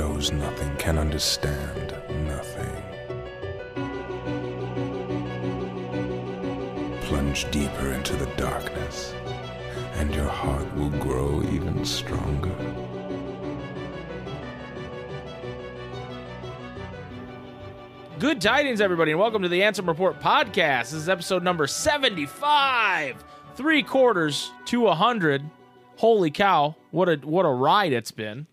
knows nothing, can understand nothing. Plunge deeper into the darkness, and your heart will grow even stronger. Good tidings, everybody, and welcome to the Ansem Report podcast. This is episode number 75. Three quarters to a hundred. Holy cow, what a what a ride it's been.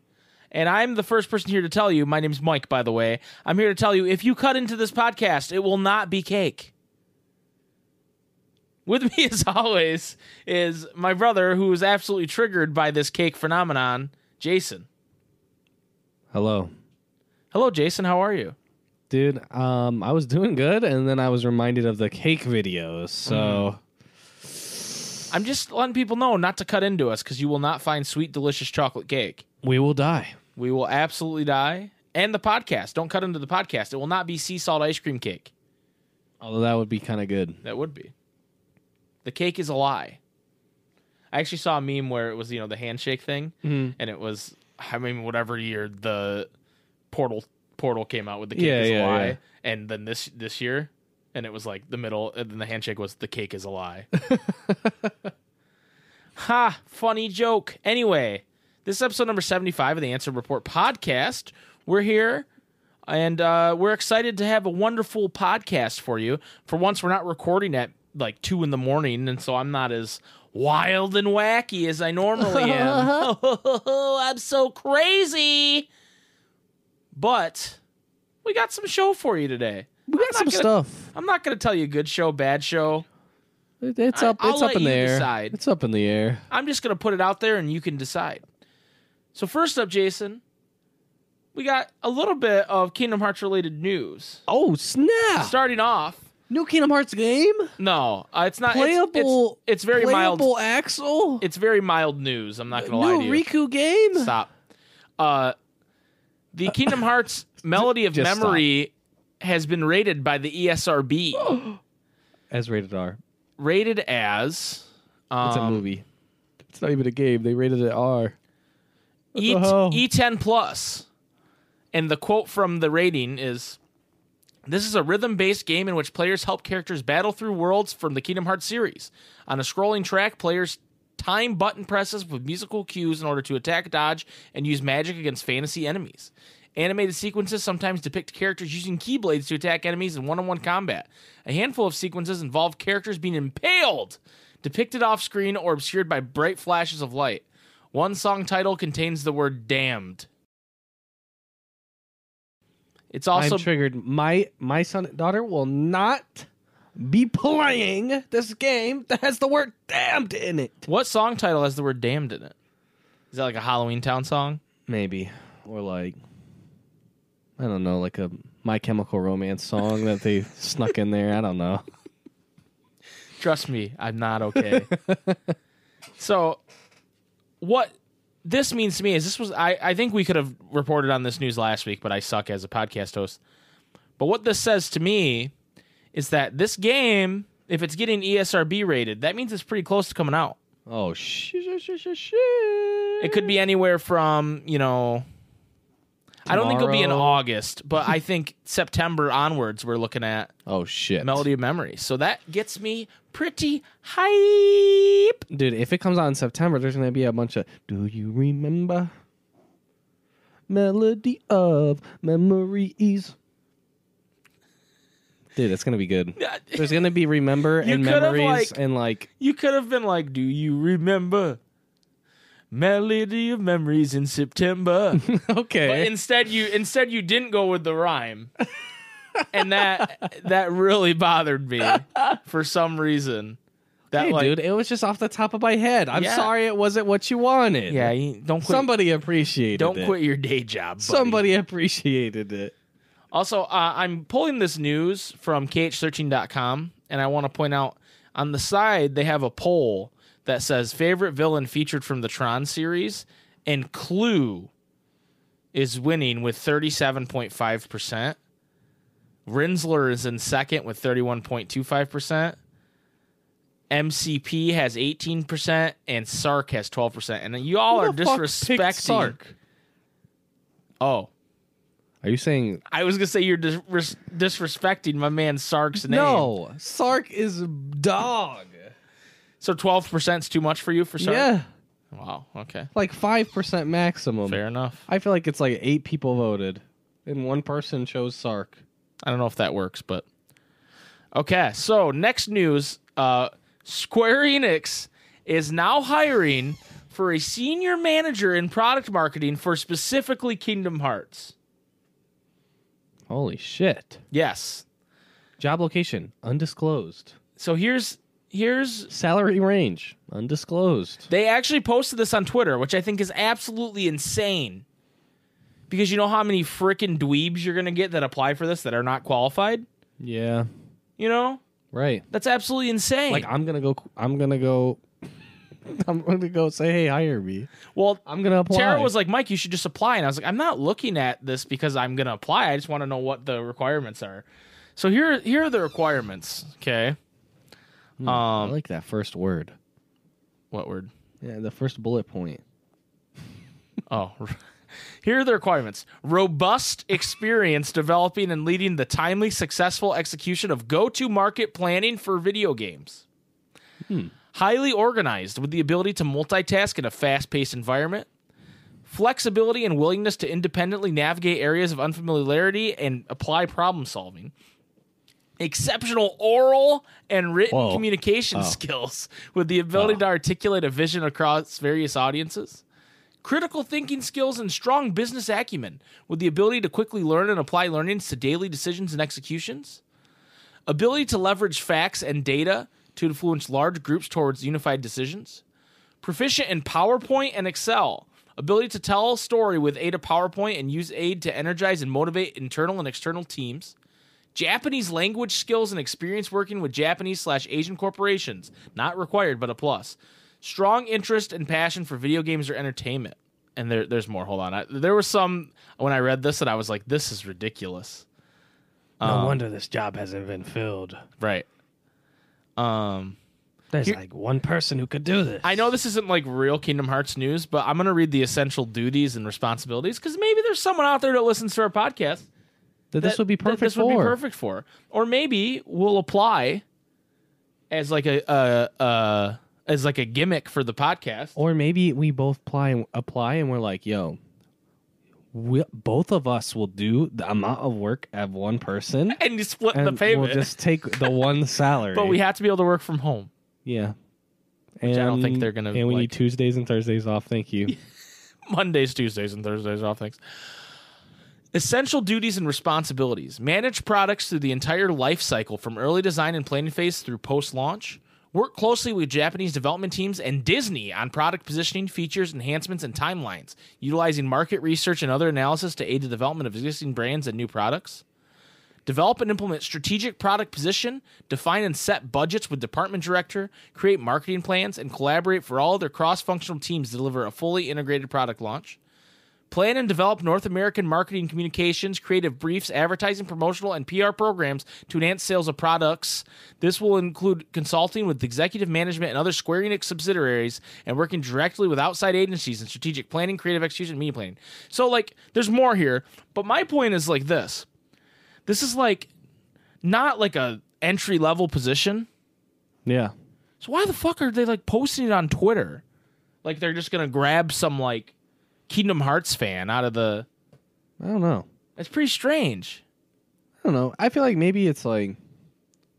And I'm the first person here to tell you, my name's Mike, by the way. I'm here to tell you if you cut into this podcast, it will not be cake. With me, as always, is my brother who is absolutely triggered by this cake phenomenon, Jason. Hello. Hello, Jason. How are you? Dude, um, I was doing good, and then I was reminded of the cake videos. So, I'm just letting people know not to cut into us because you will not find sweet, delicious chocolate cake. we will die. We will absolutely die. And the podcast. Don't cut into the podcast. It will not be sea salt ice cream cake. Although that would be kind of good. That would be. The cake is a lie. I actually saw a meme where it was, you know, the handshake thing, Mhm. and it was, I mean, whatever year the portal portal came out with the cake Yeah, is yeah, a lie, yeah. and then this this year, and it was like the middle, and then the handshake was the cake is a lie. ha! Funny joke. Anyway, this is episode number seventy five of the Ansem Report podcast. We're here and uh, we're excited to have a wonderful podcast for you. For once, we're not recording at like two in the morning, and so I'm not as wild and wacky as I normally am. I'm so crazy. But we got some show for you today. We got some gonna- stuff. I'm not going to tell you good show, bad show. It- It's I- up. I'll it's let up in the air. decide. It's up in the air. I'm just going to put it out there, and you can decide. So first up, Jason, we got a little bit of Kingdom Hearts related news. Oh snap! Starting off, New Kingdom Hearts game. No, uh, it's not. it's- Playable. It's, it's, very mild. playable Axel. It's very mild news. I'm not going to lie to New you. Riku game. Stop. Uh, the Kingdom Hearts Melody of Just Memory has been rated by the ESRB, As rated R. rated as um, It's a movie. It's not even a game. They rated it R. E- the hell? E10 plus. And the quote from the rating is This is a rhythm based game in which players help characters battle through worlds from the Kingdom Hearts series. On a scrolling track, players time button presses with musical cues in order to attack, dodge, and use magic against fantasy enemies. Animated sequences sometimes depict characters using keyblades to attack enemies in one on one combat. A handful of sequences involve characters being impaled, depicted off screen or obscured by bright flashes of light. One song title contains the word damned. It's also I'm triggered. My my son and daughter will not be playing this game that has the word damned in it. what song title has the word damned in it? Is that like a Halloween Town song? Maybe. Or like I don't know, like a My Chemical Romance song that they snuck in there. I don't know. Trust me, I'm not okay. so, what this means to me is this was I, I think we could have reported on this news last week, but I suck as a podcast host. But what this says to me is that this game, if it's getting ESRB rated, that means it's pretty close to coming out. Oh shit shit shit shit. It could be anywhere from, you know, I don't think it'll be in August, but I think September onwards we're looking at Oh shit. Melody of Memory. So that gets me pretty hype. Dude, if it comes out in September, there's gonna be a bunch of Do you remember? Melody of memories. Dude, it's gonna be good. There's gonna be remember You and could've, memories like- and like You could have been like, "Do you remember Melody of Memories in September?" okay. but instead, you instead you didn't go with the rhyme, and that that really bothered me for some reason. That hey, like, dude, it was just off the top of my head. I'm Yeah. sorry it wasn't what you wanted. yeah, you, don't quit. Somebody appreciated don't it. quit your day job. Buddy. Somebody appreciated it. Also, uh, I'm pulling this news from kh13.com, and I want to point out on the side they have a poll that says favorite villain featured from the Tron series, and CLU is winning with 37.5%. Rinzler is in second with 31.25%. MCP has 18%, and Sark has 12%. And you all Who are the fuck picked disrespecting. Sark? Oh, Are you saying I was gonna say you're dis- res- disrespecting my man Sark's name. no? Sark is a dog. So twelve percent's too much for you for Sark? Yeah, Wow. Okay. like five percent maximum. Fair enough. I feel like it's like eight people voted, and one person chose Sark. I don't know if that works, but okay. So next news: uh, Square Enix is now hiring for a senior manager in product marketing for specifically Kingdom Hearts. Holy shit! Yes. Job location undisclosed. So here's here's Salary range undisclosed. they actually posted this on Twitter, which I think is absolutely insane. Because you know how many freaking dweebs you're gonna get that apply for this that are not qualified. Yeah, You know right. that's absolutely insane. Like I'm gonna go. I'm gonna go. I'm gonna go say, hey, hire me. well, I'm gonna apply. Tara was like, Mike, you should just apply. And I was like, I'm not looking at this because I'm going to apply. I just want to know what the requirements are. So here, here are the requirements. Okay. I Um, like that first word. what word? Yeah, the first bullet point. Oh, here are the requirements robust experience developing and leading the timely, successful execution of go to market planning for video games. Highly organized with the ability to multitask in a fast paced environment. Flexibility and willingness to independently navigate areas of unfamiliarity and apply problem solving. Exceptional oral and written Whoa. communication Oh. skills with the ability Oh. to articulate a vision across various audiences critical thinking skills, and strong business acumen. With the ability to quickly learn and apply learnings to daily decisions and executions, ability to leverage facts and data to influence large groups towards unified decisions, proficient in PowerPoint and Excel, ability to tell a story with aid of PowerPoint and use aid to energize and motivate internal and external teams. Japanese language skills and experience working with Japanese slash Asian corporations, not required but a plus. Strong interest and passion for video games or entertainment. And there, there's more. Hold on. I, there was some when I read this that I was like, this is ridiculous. No wonder this job hasn't been filled. Right. Um, There's Here- like one person who could do this. I know this isn't like real Kingdom Hearts news, but I'm gonna read the essential duties and responsibilities because maybe there's someone out there that listens to our podcast that this would be that perfect this for. would be perfect for, or maybe we'll apply as like a a, uh as like a gimmick for the podcast. Or maybe we both apply apply and we're like, yo, we, both of us will do the amount of work of one person, and you split and the payment, we'll just take the one salary. but we have to be able to work from home. yeah. And, I don't think they're gonna, And we like- need Tuesdays and Thursdays off. Thank you. Mondays, Tuesdays, and Thursdays off. Thanks. Essential duties and responsibilities: manage products through the entire life cycle, from early design and planning phase through post-launch. Work closely with Japanese development teams and Disney on product positioning, features, enhancements, and timelines, utilizing market research and other analysis to aid the development of existing brands and new products. Develop and implement strategic product position, define and set budgets with department director, create marketing plans, and collaborate for all their cross functional teams to deliver a fully integrated product launch. Plan and develop North American marketing communications, creative briefs, advertising, promotional, and PR programs to enhance sales of products. This will include consulting with executive management and other Square Enix subsidiaries and working directly with outside agencies in strategic planning, creative execution, and media planning. So, like, there's more here, but my point is like this this is like not like a entry level position. yeah. So why the fuck are they like posting it on Twitter? Like they're just gonna grab some like Kingdom Hearts fan out of the. I don't know. It's pretty strange. I don't know. I feel like maybe it's like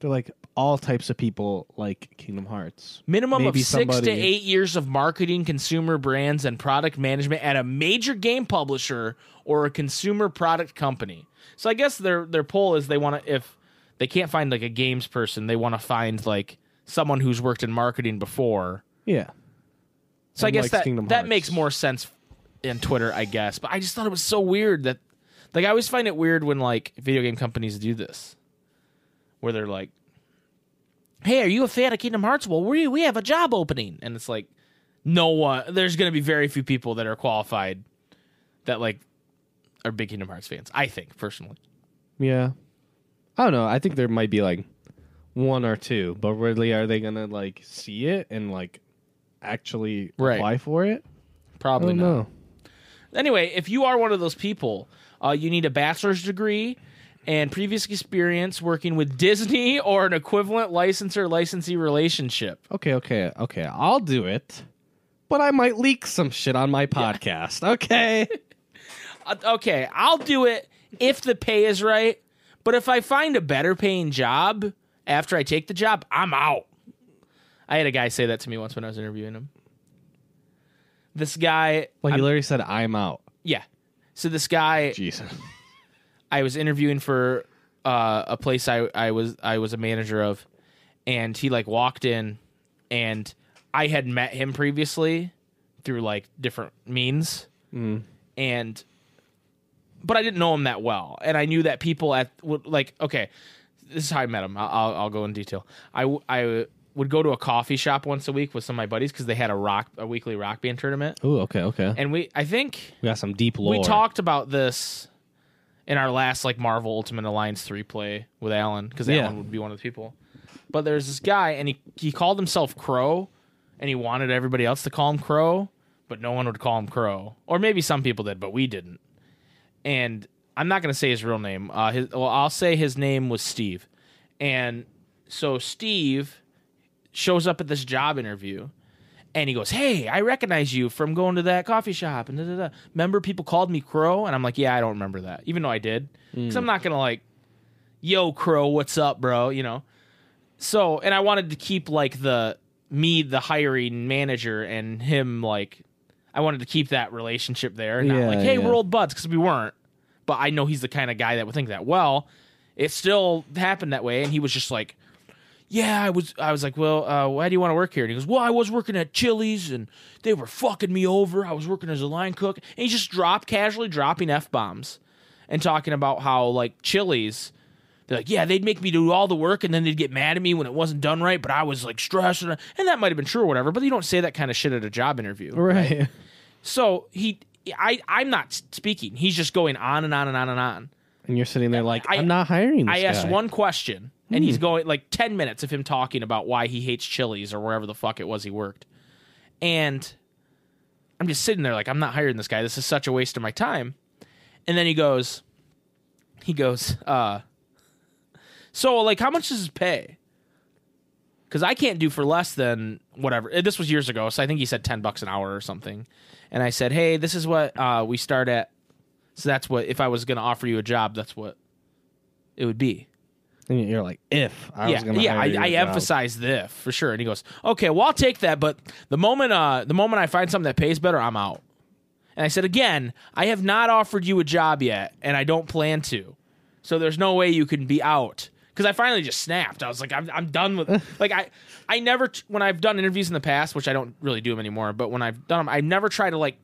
they're like all types of people like Kingdom Hearts. Minimum Maybe of six to eight years of marketing, consumer brands, and product management at a major game publisher or a consumer product company. So I guess their their poll is they want to if they can't find like a games person, they want to find like someone who's worked in marketing before. Yeah. So I guess that that makes more sense in Twitter, I guess. But I just thought it was so weird that like I always find it weird when like video game companies do this. Where they're like, Hey, are you a fan of Kingdom Hearts? Well, we we have a job opening. And it's like no one there's gonna be very few people that are qualified that like are big Kingdom Hearts fans, I think, personally. Yeah. I don't know. I think there might be like one or two, but really are they gonna like see it and like actually Right. apply for it? Probably not. know. Anyway, if you are one of those people, Uh, you need a bachelor's degree and previous experience working with Disney or an equivalent licensor licensee relationship. Okay, okay, okay. I'll do it, but I might leak some shit on my podcast. Okay. Uh, okay, I'll do it if the pay is right. But if I find a better paying job after I take the job, I'm out. I had a guy say that to me once when I was interviewing him. This guy, Well, he literally said, "I'm out." yeah. So this guy, Jesus, I was interviewing for uh, a place I, I was I was a manager of, and he like walked in, and I had met him previously through like different means, and but I didn't know him that well, and I knew that people at would like okay, this is how I met him. I'll I'll, I'll go in detail. I I would go to a coffee shop once a week with some of my buddies because they had a rock a weekly rock band tournament, Oh, okay, okay. and we I think we got some deep lore. we talked about this in our last like Marvel Ultimate Alliance three play with Alan because Yeah. Alan would be one of the people. But there's this guy and he he called himself Crow, and he wanted everybody else to call him Crow, but no one would call him Crow, or maybe some people did, but we didn't. And I'm not gonna say his real name. Uh, his well, I'll say his name was Steve, and so Steve shows up at this job interview and he goes, "Hey, I recognize you from going to that coffee shop." And da, da, da. remember, people called me Crow, and I'm like, "Yeah, I don't remember that," even though I did, mm. because I'm not gonna like, "Yo, Crow, what's up, bro?" You know. So, and I wanted to keep like the me, the hiring manager, and him like, I wanted to keep that relationship there, not Yeah, like, "Hey, yeah. we're old buds," because we weren't. But I know he's the kind of guy that would think that. Well, it still happened that way, and he was just like yeah, I was I was like, well, uh, why do you want to work here? And he goes, well, I was working at Chili's and they were fucking me over. I was working as a line cook, and he just dropped casually dropping f bombs and talking about how like Chili's. They're like, yeah, they'd make me do all the work and then they'd get mad at me when it wasn't done right, but I was like stressed. And, and that might have been true or whatever, but you don't say that kind of shit at a job interview. right. So he, I, I'm not speaking. He's just going on and on and on and on. And you're sitting there like, I- am not hiring. This I asked one question, and Hmm. he's going like ten minutes of him talking about why he hates Chili's or wherever the fuck it was he worked, and I'm just sitting there like I'm not hiring this guy. This is such a waste of my time. And then he goes, he goes, uh, so like how much does this pay? Because I can't do for less than whatever. This was years ago, so I think he said ten bucks an hour or something. And I said, hey, this is what uh, we start at. So that's what if I was going to offer you a job, that's what it would be. And you're like, if I yeah, was gonna yeah, hire I, I emphasize the if for sure. And he goes, "Okay, well, I'll take that, but the moment, uh, the moment I find something that pays better, I'm out." And I said, "Again, I have not offered you a job yet, and I don't plan to, so there's no way you can be out." Because I finally just snapped. I was like, "I'm, I'm done with." like I, I never when I've done interviews in the past, which I don't really do them anymore, but when I've done them, I never try to like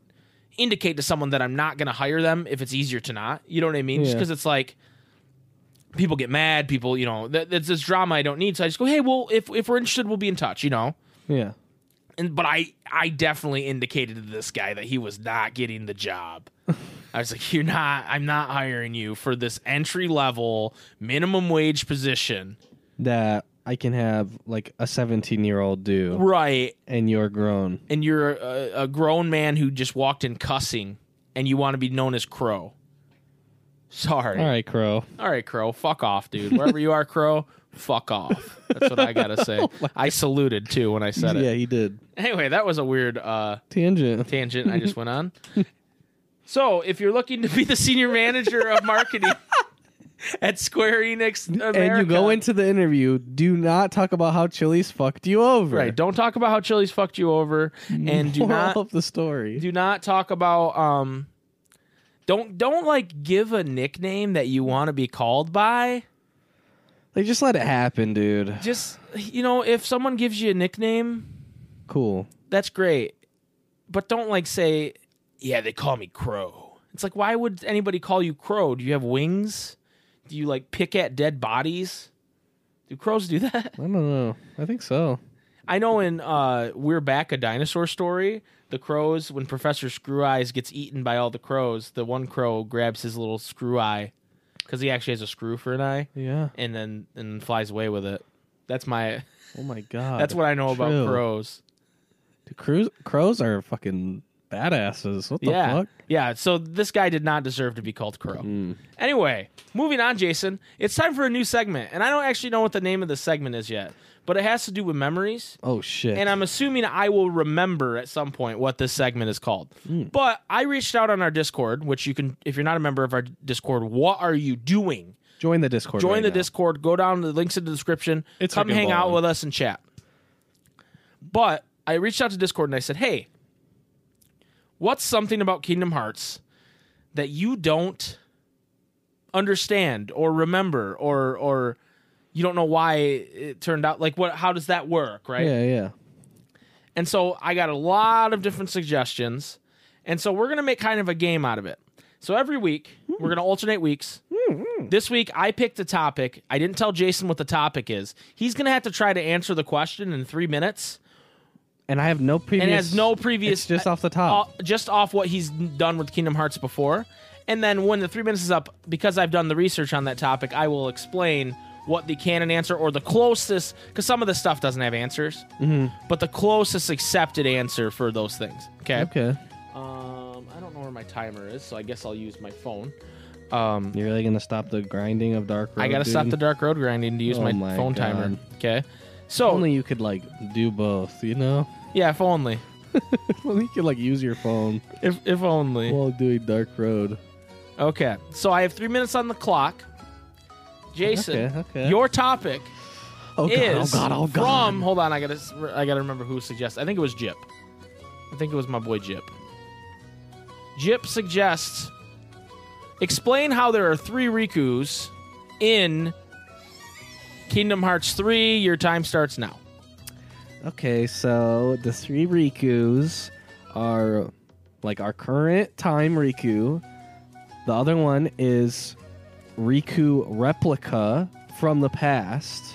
indicate to someone that I'm not going to hire them if it's easier to not. You know what I mean? Just because it's like people get mad. People, you know, that, that's this drama I don't need. So I just go, hey, well, if if we're interested, we'll be in touch. You know. Yeah. And but I I definitely indicated to this guy that he was not getting the job. I was like, you're not. I'm not hiring you for this entry level minimum wage position. That I can have like a 17 year old do, Right. and you're grown. And you're a, a grown man who just walked in cussing, and you want to be known as Crow. Sorry. All right, Crow. All right, Crow. Fuck off, dude. Wherever you are, Crow, fuck off. That's what I gotta say. I saluted too when I said it. Yeah, he did. Anyway, that was a weird uh, Tangent. tangent I just went on. So, if you're looking to be the senior manager of marketing at Square Enix America, And you go into the interview, do not talk about how Chili's fucked you over. right, don't talk about how Chili's fucked you over, and do Moral not of the story. do not talk about um don't don't like give a nickname that you want to be called by. Like, just let it happen, dude. Just you know, if someone gives you a nickname, Cool. that's great. But don't like say, yeah, they call me Crow. It's like, why would anybody call you Crow? Do you have wings? Do you like pick at dead bodies? Do crows do that? I don't know. I think so. I know in uh, We're Back, a dinosaur story, the crows, when Professor Screw Eyes gets eaten by all the crows, the one crow grabs his little screw eye because he actually has a screw for an eye Yeah. and then and flies away with it. That's my Oh my god. that's what I know about True. crows. Dude, crows, crows are fucking badasses. What the yeah, fuck? yeah. So this guy did not deserve to be called Crow. Anyway, moving on, Jason. It's time for a new segment, and I don't actually know what the name of the segment is yet, but it has to do with memories. Oh shit. And I'm assuming I will remember at some point what this segment is called. Hmm. But I reached out on our Discord, which you can, if you're not a member of our Discord, what are you doing? Join the Discord. Join right the now. Discord. Go down to the links in the description. It's come hang out with us and chat. But I reached out to Discord and I said, "Hey, what's something about Kingdom Hearts that you don't understand or remember or or you don't know why it turned out like what how does that work, right?" Yeah, yeah. And so I got a lot of different suggestions. And so we're going to make kind of a game out of it. So every week, hmm. we're going to alternate weeks. Hmm, hmm. This week, I picked a topic. I didn't tell Jason what the topic is. He's going to have to try to answer the question in three minutes. And I have no previous. And has no previous. It's just off the top. uh, just off what he's done with Kingdom Hearts before. And then when the three minutes is up, because I've done the research on that topic, I will explain what the canon answer or the closest, because some of the stuff doesn't have answers, mm-hmm. but the closest accepted answer for those things. Okay. okay. Um, I don't know where my timer is, so I guess I'll use my phone. Um, You're really gonna stop the grinding of Dark Road? I gotta dude? stop the dark road grinding to use Oh my, my phone God. timer. Okay. So Only you could like do both. You know. yeah, if only, if Only you could like use your phone if if only. while doing Dark Road. Okay, so I have three minutes on the clock. Jason, Okay, okay. your topic Oh god! Oh, is oh god! Oh god! from. Hold on, I gotta I gotta remember who suggested. I think it was Jip. I think it was my boy Jip. Jip suggests explain how there are three Rikus in Kingdom Hearts 3. Your time starts now. Okay, so the three Rikus are like our current time Riku. The other one is Riku replica from the past.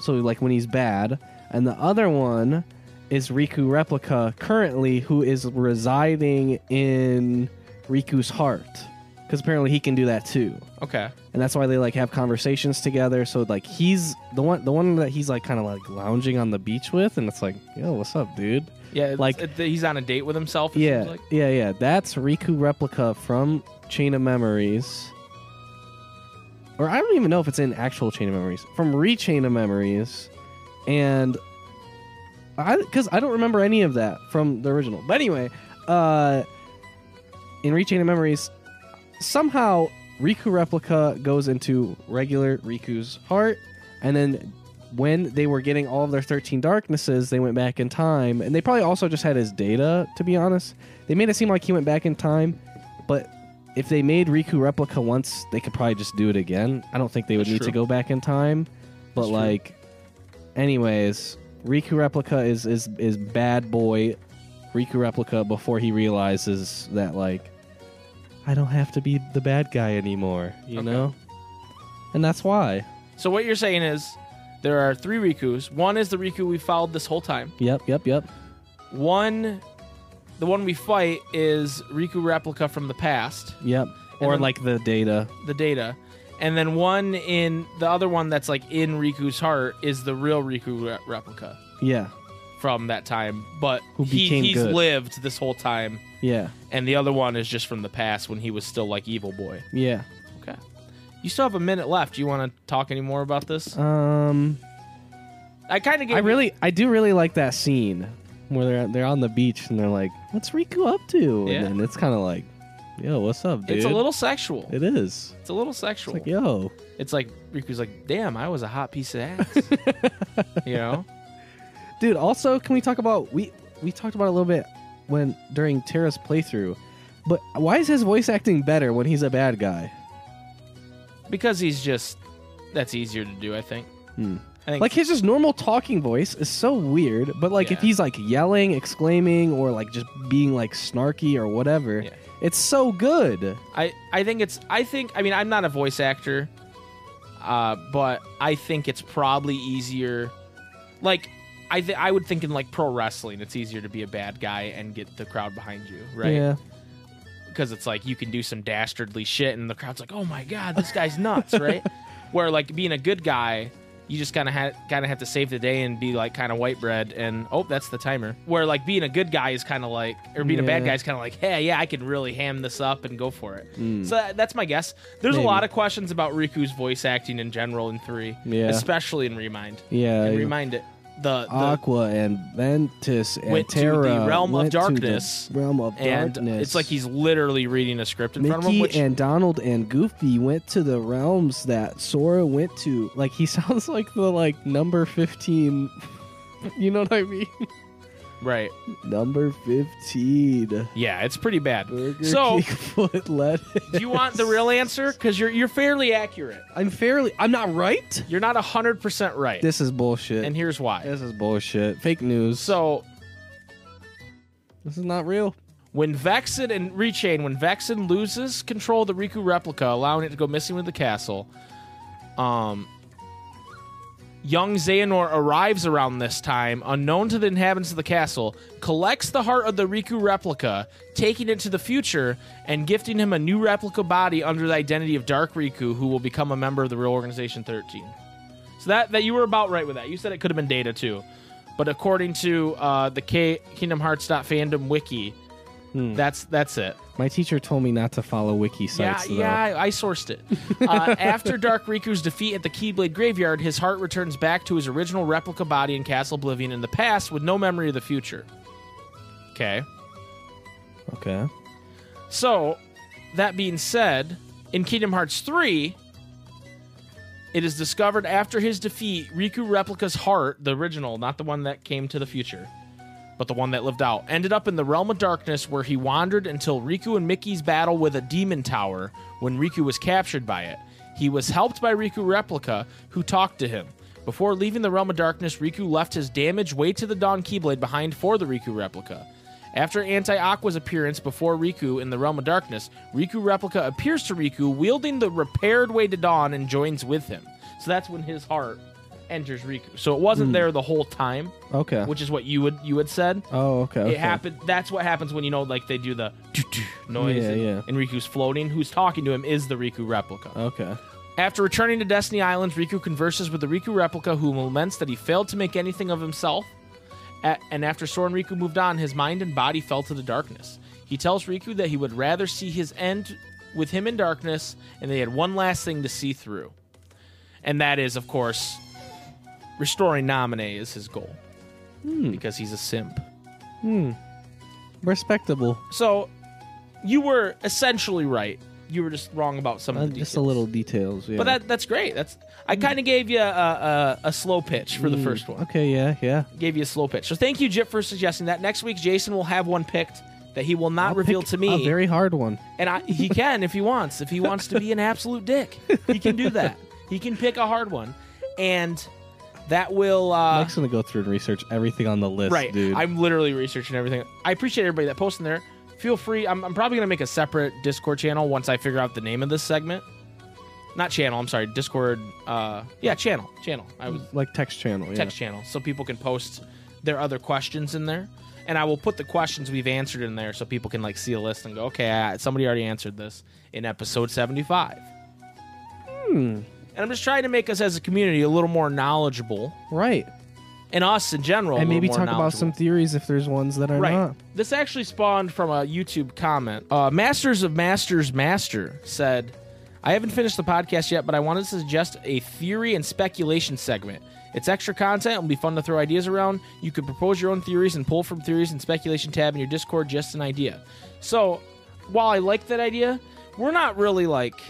So like when he's bad, and the other one is Riku replica currently who is residing in Riku's heart. Cuz apparently he can do that too. Okay. And that's why they like have conversations together. So like he's the one the one that he's like kind of like lounging on the beach with and it's like, "Yo, what's up, dude?" Yeah, it's- Like- it- he's on a date with himself. it Yeah, seems like. yeah, yeah. That's Riku replica from Chain of Memories. Or I don't even know if it's in actual Chain of Memories. From Re:Chain of Memories, and I because I don't remember any of that from the original. But anyway, uh, in Re:Chain of Memories, somehow Riku replica goes into regular Riku's heart, and then when they were getting all of their 13 darknesses, they went back in time, and they probably also just had his data, to be honest. They made it seem like he went back in time, but if they made Riku replica once, they could probably just do it again. I don't think they would That's need true. to go back in time. But That's true. like anyways, Riku replica is is is bad boy Riku replica before he realizes that like I don't have to be the bad guy anymore, you Okay. know? And that's why. So what you're saying is there are three Rikus. One is the Riku we followed this whole time. Yep, yep, yep. One, the one we fight is Riku replica from the past, Yep. Or then- like the data. the data, and then one in the other one that's like in Riku's heart is the real Riku re- replica Yeah. from that time. But Who he, became he's good. lived this whole time, Yeah. And the other one is just from the past when he was still like evil boy. Yeah. Okay, you still have a minute left. Do you want to talk any more about this? Um I kind of I really I do really like that scene where they're they're on the beach and they're like, "What's Riku up to?" Yeah. And then it's kind of like, "Yo, what's up, dude?" It's a little sexual. It is. It's a little It's sexual. like, "Yo, It's like Riku's like, damn, I was a hot piece of ass. you know? dude." Also, can we talk about we we talked about it a little bit when during Terra's playthrough, but why is his voice acting better when he's a bad guy? Because he's just that's easier to do, I think. Hmm. I think Like his just normal talking voice is so weird, but like if he's like yelling, exclaiming, or like just being like snarky or whatever, Yeah. it's so good. I, I think it's I think I mean I'm not a voice actor, uh, but I think it's probably easier like I th- I would think in like pro wrestling it's easier to be a bad guy and get the crowd behind you, right? Yeah. because it's like you can do some dastardly shit and the crowd's like, "Oh my god, this guy's nuts," right? Where like being a good guy, you just kind of ha- kind of have to save the day and be like kind of white bread and oh that's the timer where like being a good guy is kind of like or being a bad guy is kind of like hey yeah i can really ham this up and go for it mm. so that, that's my guess there's Maybe. a lot of questions about riku's voice acting in general in three Yeah. especially in Re Mind Yeah. and Re Mind it the, the Aqua and Ventus and Went to the Terra realm of went to the darkness, realm of and darkness. it's like he's literally reading a script in front of him Mickey which and Donald and Goofy went to the realms that Sora went to. Like he sounds like the like number fifteen. You know what I mean? Right Number fifteen. yeah it's pretty bad Burger So- King foot lettuce. do you want the real answer because you're you're fairly accurate I'm fairly. I'm not right. you're not 100% right This is bullshit. and here's why this is bullshit. Fake news. so this is not real. When Vexen and Re:Chain, when Vexen loses control of the Riku replica, allowing it to go missing with the castle, um, young Xehanort arrives around this time, unknown to the inhabitants of the castle, collects the heart of the Riku replica, taking it to the future, and gifting him a new replica body under the identity of Dark Riku, who will become a member of the real Organization 13. So that, that you were about right with that. You said it could have been Data too. But according to uh, the K- Kingdom Hearts fandom wiki, that's that's it. My teacher told me not to follow wiki Yeah, sites. though. yeah, I, I sourced it. Uh, after Dark Riku's defeat at the Keyblade Graveyard, his heart returns back to his original replica body in Castle Oblivion in the past with no memory of the future. Okay. Okay. So, that being said, in Kingdom Hearts 3, it is discovered after his defeat, Riku Replica's heart, the original, not the one that came to the future, but the one that lived out, ended up in the Realm of Darkness where he wandered until Riku and Mickey's battle with a demon tower when Riku was captured by it. He was helped by Riku Replica, who talked to him. Before leaving the Realm of Darkness, Riku left his damaged Way to the Dawn Keyblade behind for the Riku Replica. After Anti Aqua's appearance before Riku in the Realm of Darkness, Riku Replica appears to Riku wielding the repaired Way to Dawn and joins with him. So that's when his heart enters Riku. So it wasn't hmm. there the whole time, Okay. which is what you would you had said. oh, okay. okay. It happened. That's what happens when you know, like they do the noise, Yeah, and, yeah. and Riku's floating. Who's talking to him is the Riku replica. Okay. After returning to Destiny Islands, Riku converses with the Riku replica, who laments that he failed to make anything of himself. A- and after Sora and Riku moved on, his mind and body fell to the darkness. He tells Riku that he would rather see his end with him in darkness, and they had one last thing to see through. And that is, of course, restoring Naminé is his goal. Because he's a simp. Respectable. So, you were essentially right. You were just wrong about some Uh, of the just a details. little details. Yeah. But that that's great. That's I kind of gave you a, a, a slow pitch for the Mm, first one. Okay. Yeah. Yeah. Gave you a slow pitch. So thank you, Jip, for suggesting that. Next week, Jason will have one picked that he will not I'll reveal pick to me, A very hard one. and I, he can if he wants. If he wants to be an absolute dick, he can do that. He can pick a hard one, and that will. Uh, Mike's gonna go through and research everything on the list, right. dude. I'm literally researching everything. I appreciate everybody that posts in there. Feel free. I'm, I'm probably gonna make a separate Discord channel once I figure out the name of this segment. Not channel. I'm sorry. Discord. Uh, yeah, channel. Channel. I was like text channel. Yeah. text channel so people can post their other questions in there and i will put the questions we've answered in there so people can like see a list and go okay I, somebody already answered this in episode 75 Hmm. And i'm just trying to make us as a community a little more knowledgeable Right. and us in general and maybe talk about some theories if there's ones that are Right. not. This actually spawned from a YouTube comment. Uh, Masters of Masters Master said, I haven't finished the podcast yet, but I wanted to suggest a theory and speculation segment. It's extra content. It'll be fun to throw ideas around. You could propose your own theories and pull from theories and speculation tab in your Discord. Just an idea. So, while I like that idea, we're not really like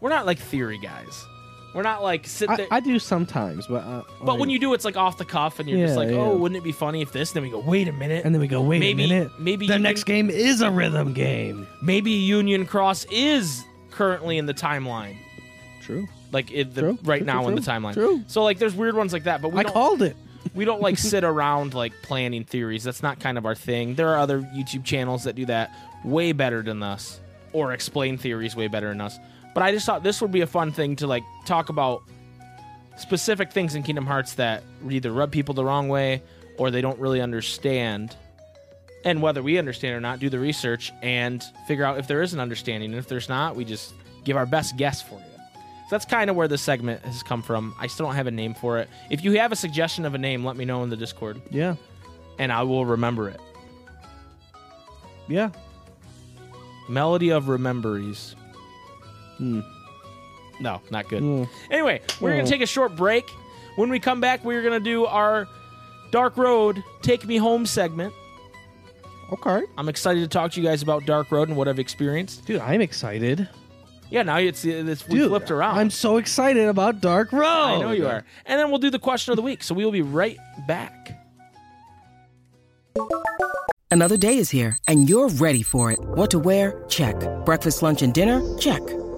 we're not like theory guys. We're not like sit there. I do sometimes, but uh, but when you do, it's like off the cuff, and you're just Yeah, like, yeah. "Oh, wouldn't it be funny if this?" And then we go, "Wait a minute." and then we go, wait maybe, a minute, maybe the you next game is a rhythm game. maybe Union Cross is currently in the timeline, True. like in the, True, right true, now true, in the true, timeline. true. So like, there's weird ones like that, but we I don't called it. we don't like sit around like planning theories. That's not kind of our thing. There are other YouTube channels that do that way better than us, or explain theories way better than us. But I just thought this would be a fun thing to like talk about specific things in Kingdom Hearts that either rub people the wrong way or they don't really understand. And whether we understand or not, do the research and figure out if there is an understanding. And if there's not, we just give our best guess for you. So that's kind of where this segment has come from. I still don't have a name for it. If you have a suggestion of a name, let me know in the Discord, Yeah. and I will remember it. Yeah. Melody of Rememberies. Hmm. No, not good. Hmm. Anyway, we're going to take a short break. When we come back, we're going to do our Dark Road Take Me Home segment. Okay. I'm excited to talk to you guys about Dark Road and what I've experienced. Dude, I'm excited. Yeah, now it's, it's we Dude, flipped around. I'm so excited about Dark Road. I know you are. And then we'll do the question of the week. So we will be right back. Another day is here, and you're ready for it. What to wear? Check. Breakfast, lunch, and dinner? Check.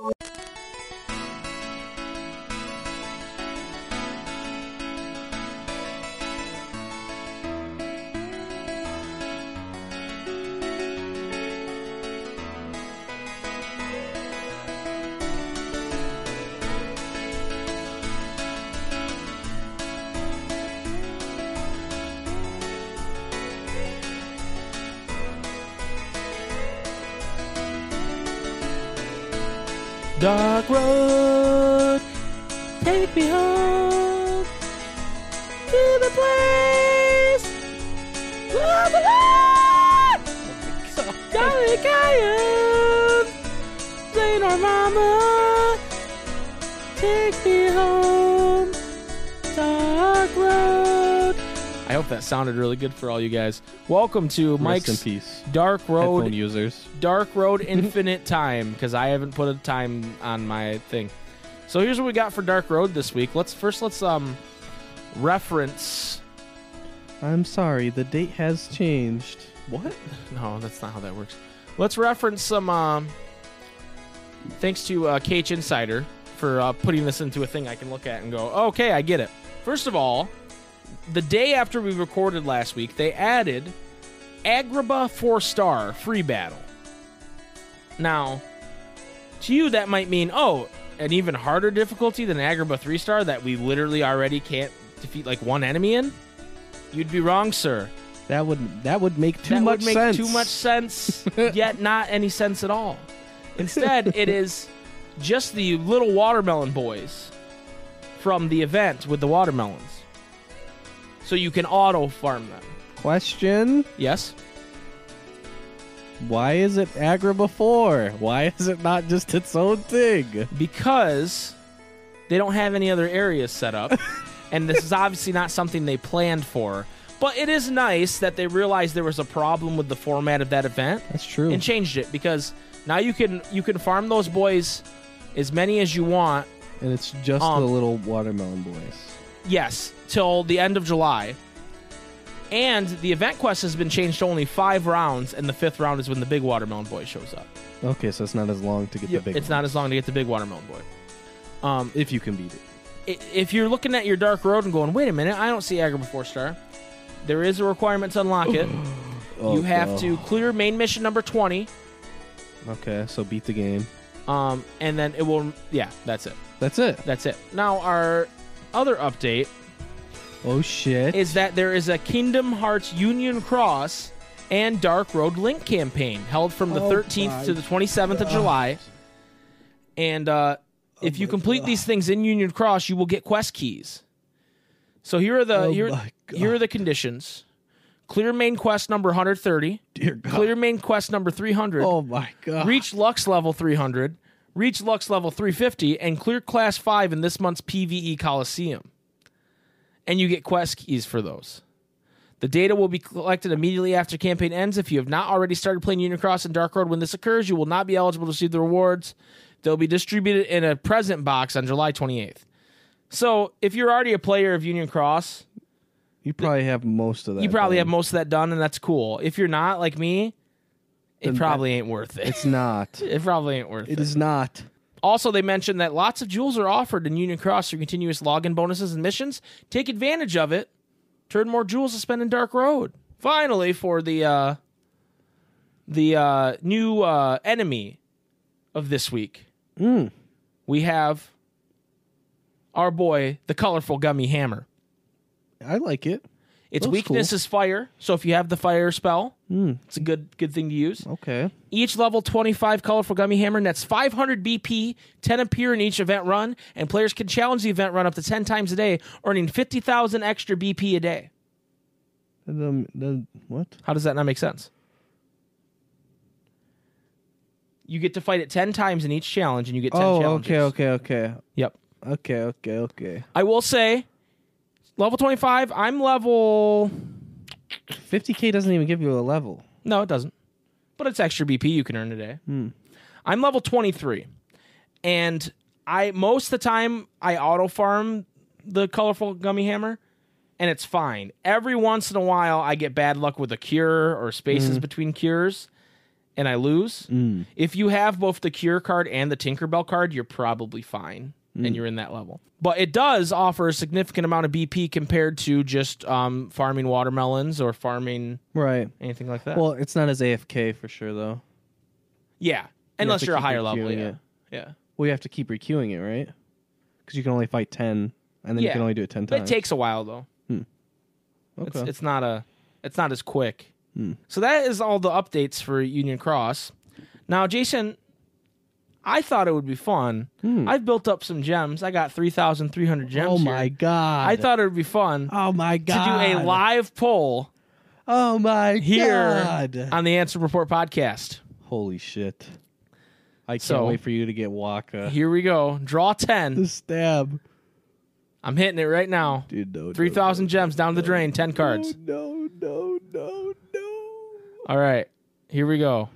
you Dark Road, take me home to the place where the light Golly Coyote, Saint our mama, take me home, hope that sounded really good for all you guys. Welcome to Rest Mike's in peace. Dark Headphone Road users. Dark Road Infinite Time because I haven't put a time on my thing. So here's what we got for Dark Road this week. Let's first let's um reference. I'm sorry, the date has changed. What? No, that's not how that works. Let's reference some. Um, thanks to uh, KH Insider for uh, putting this into a thing I can look at and go, okay, I get it. First of all, the day after we recorded last week, they added Agrabah four star free battle. Now, to you, that might mean, oh, an even harder difficulty than Agrabah three star that we literally already can't defeat like one enemy in. You'd be wrong, sir. That would that would make too that much would make sense. too much sense, yet not any sense at all. Instead, it is just the little watermelon boys from the event with the watermelons. So you can auto farm them. Question: Yes? Why is it Agrabah four? Why is it not just its own thing? Because they don't have any other areas set up. and this is obviously not something they planned for. But it is nice that they realized there was a problem with the format of that event. That's true. and changed it because now you can you can farm those boys as many as you want. and it's just Um, the little watermelon boys. Yes, till the end of July. And the event quest has been changed to only five rounds, and the fifth round is when the big watermelon boy shows up. Okay, so it's not as long to get the big. it's not as long to get the big watermelon boy. Um, if you can beat it. i- if you're looking at your dark road and going, wait a minute, I don't see Agrabah before star. There is a requirement to unlock it. Oh, you have God. to clear main mission number twenty, Okay, so beat the game. um, and then it will. Yeah, that's it. That's it. That's it. Now our other update Oh shit! is that there is a Kingdom Hearts Union Cross and Dark Road Link campaign held from the Oh 13th to the 27th of July. And uh, if you complete these things in Union Cross, you will get quest keys. So here are the Oh here, here are the conditions. Clear main quest number 130. Dear God. Clear main quest number 300. Oh my God. Reach Lux level 300. Reach Lux level 350. And clear class 5 in this month's PvE Coliseum. And you get quest keys for those. The data will be collected immediately after campaign ends. If you have not already started playing Union Cross and Dark Road when this occurs, you will not be eligible to receive the rewards. They'll be distributed in a present box on July 28th. So if you're already a player of Union Cross, You probably have most of that. you probably done. have most of that done, and that's cool. If you're not like me, it Then probably ain't worth it. It's not. It probably ain't worth it. It is not. Also, they mentioned that lots of jewels are offered in Union Cross through continuous login bonuses and missions. Take advantage of it. Turn more jewels to spend in Dark Road. Finally, for the uh, the uh, new uh, enemy of this week, we have our boy, the colorful gummy hammer. I like it. Its weakness cool. is fire, so if you have the fire spell, it's a good good thing to use. Okay. Each level 25 colorful gummy hammer nets 500 BP, 10 appear in each event run, and players can challenge the event run up to 10 times a day, earning 50,000 extra BP a day. Um, the, what? How does that not make sense? You get to fight it 10 times in each challenge, and you get 10 Oh, challenges. okay, okay, okay, Yep. okay, okay, okay. I will say, level 25, I'm level. 50k doesn't even give you a level. No, it doesn't. But it's extra BP you can earn a day. Hmm. I'm level 23. And I most of the time I auto farm the colorful gummy hammer and it's fine. Every once in a while I get bad luck with a cure or spaces hmm. between cures and I lose. Hmm. If you have both the cure card and the Tinkerbell card, you're probably fine and mm. you're in that level. But it does offer a significant amount of BP compared to just um, farming watermelons or farming Right. anything like that. Well, it's not as AFK for sure though. Yeah, unless you're a higher level. Yeah, it. yeah. Well, you have to keep requeuing it, right? Because you can only fight ten, and then Yeah. you can only do it ten But it takes a while though. Hmm. okay. It's, it's not a. It's not as quick. Hmm. So that is all the updates for Union Cross. Now, Jason, I thought it would be fun. Hmm. I've built up some gems. I got three thousand three hundred gems. oh here. my god! I thought it would be fun Oh my god. to do a live poll Oh my god here god! on the Ansem Report podcast. Holy shit! I can't So- wait for you to get Waka. Here we go. Draw ten. The stab, I'm hitting it right now. dude. No, Three thousand gems down the drain. Ten cards. No, no, no, no. All right, here we go.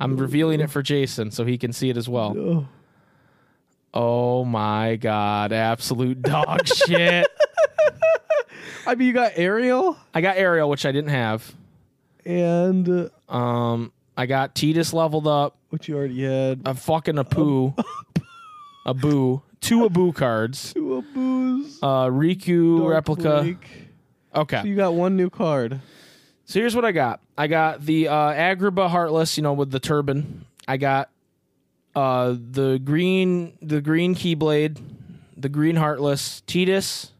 I'm revealing it for Jason so he can see it as well. no. Oh my god, absolute dog shit. I mean, you got Ariel I got Ariel, which I didn't have. and uh, Um, I got Titus leveled up. which you already had. A fucking Apu, a boo, two Abu cards. Two booze. Uh, Riku Dark replica. Okay, So you got one new card. So here's what I got. I got the uh, Agrabah Heartless, you know, with the turban. I got uh, the green, the green Keyblade, the green Heartless, Titus,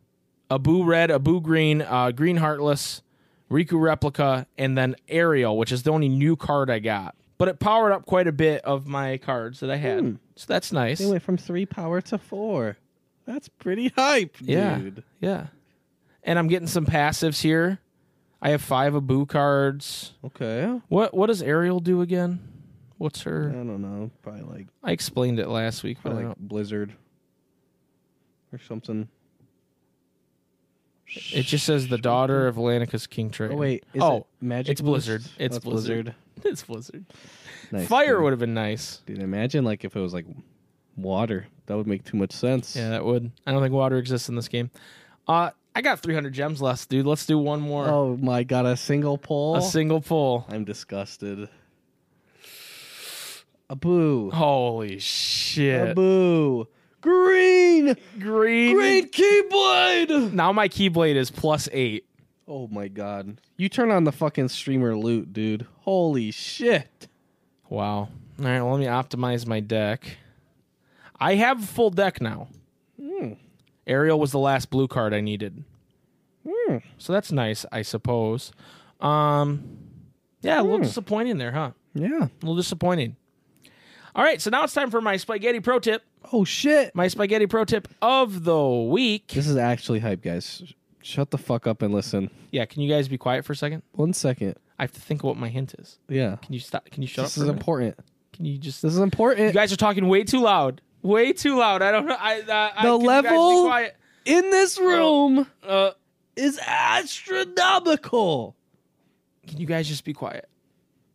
Abu Red, Abu Green, uh, Green Heartless, Riku replica, and then Ariel, which is the only new card I got. But it powered up quite a bit of my cards that I had, so that's nice. They went from three power to four. That's pretty hype, Yeah. dude. Yeah, and I'm getting some passives here. I have five Abu cards. Okay. What what does Ariel do again? What's her? I don't know. Probably like I explained it last week, but probably like Blizzard or something. it just says the daughter of Atlantica's King. Oh wait, is oh, it Magic? it's Blizzard. Boost? It's That's Blizzard. it's Blizzard. Nice, Fire would have been nice. Dude, imagine like if it was like water. That would make too much sense. Yeah, that would. I don't think water exists in this game. Uh, I got 300 gems left, dude. Let's do one more. Oh my god, a single pull. a single pull. I'm disgusted. A boo. Holy shit! A boo. Green. Green. Green keyblade. Now my keyblade is plus eight. Oh my god. You turn on the fucking streamer loot, dude. Holy shit. Wow. All right, well, let me optimize my deck. I have a full deck now. Hmm. Ariel was the last blue card I needed. Hmm. So that's nice, I suppose. Um, yeah, a Hmm. little disappointing there, huh? Yeah. A little disappointing. All right, so now it's time for my spaghetti pro tip. Oh shit. My spaghetti pro tip of the week. This is actually hype, guys. Shut the fuck up and listen. Yeah, can you guys be quiet for a second? One second. I have to think of what my hint is. Yeah. Can you stop? Can you shut this up? This is important. Can you just? This is important. You guys are talking way too loud. Way too loud. I don't know. I, uh, The can you guys be level- In this room Uh, is astronomical. can you guys just be quiet?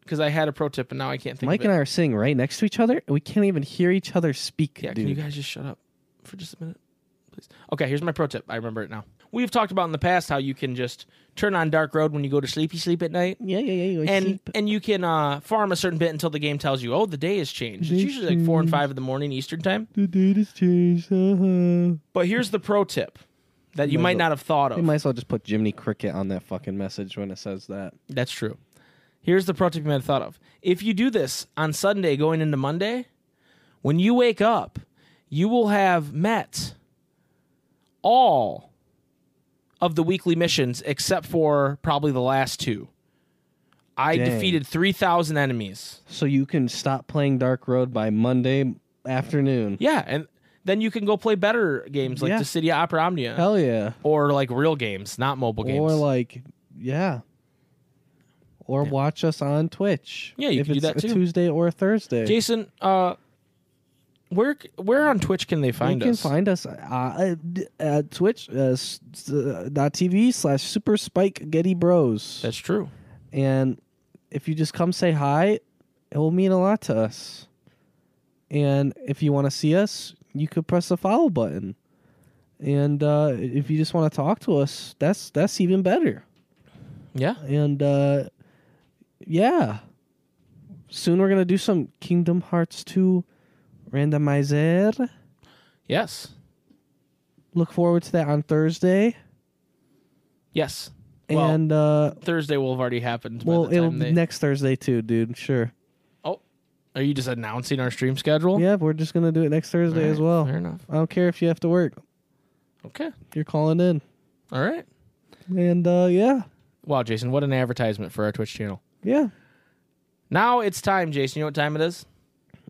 Because I had a pro tip and now I can't think. Mike and. I are sitting right next to each other, and we can't even hear each other speak. Yeah, dude. can you guys just shut up for just a minute, please? Okay, here's my pro tip. I remember it now. We've talked about in the past how you can just turn on dark road when you go to sleepy sleep at night. Yeah, yeah, yeah. I and sleep. and you can uh, farm a certain bit until the game tells you, oh, the day has changed. It's usually like four and five in the morning Eastern time. the date has changed. Uh-huh. But here's the pro tip that you Might might not have thought of. You might as well just put Jiminy Cricket on that fucking message when it says that. That's true. Here's the pro tip you might have thought of. If you do this on Sunday going into Monday, when you wake up, you will have met all of the weekly missions except for probably the last two. I Dang. defeated 3,000 enemies. So you can stop playing Dark Road by Monday afternoon. Yeah, and then you can go play better games like Yeah. Dissidia Opera Omnia Hell yeah. or like real games, not mobile games. Or like, yeah. Or watch us on Twitch. Yeah, you if can do that too. Tuesday or a Thursday. Jason, uh, where where on Twitch can they find us? you can find us uh, at Twitch uh, s- uh, dot TV slash Super SpikeGhetti Bros. That's true. and if you just come say hi, it will mean a lot to us. And if you want to see us, you could press the follow button. And uh, if you just want to talk to us, that's that's even better. Yeah. And uh, yeah, soon we're gonna do some Kingdom Hearts two randomizer. Yes. Look forward to that on Thursday. Yes. Well, and uh, Thursday will have already happened. By well, it'll they... next Thursday too, dude. Sure. Oh, are you just announcing our stream schedule? Yeah, we're just gonna do it next Thursday All as well. Fair enough. I don't care if you have to work. Okay. You're calling in. All right. And uh yeah. Wow, Jason, what an advertisement for our Twitch channel. Yeah. Now it's time, Jason. You know what time it is?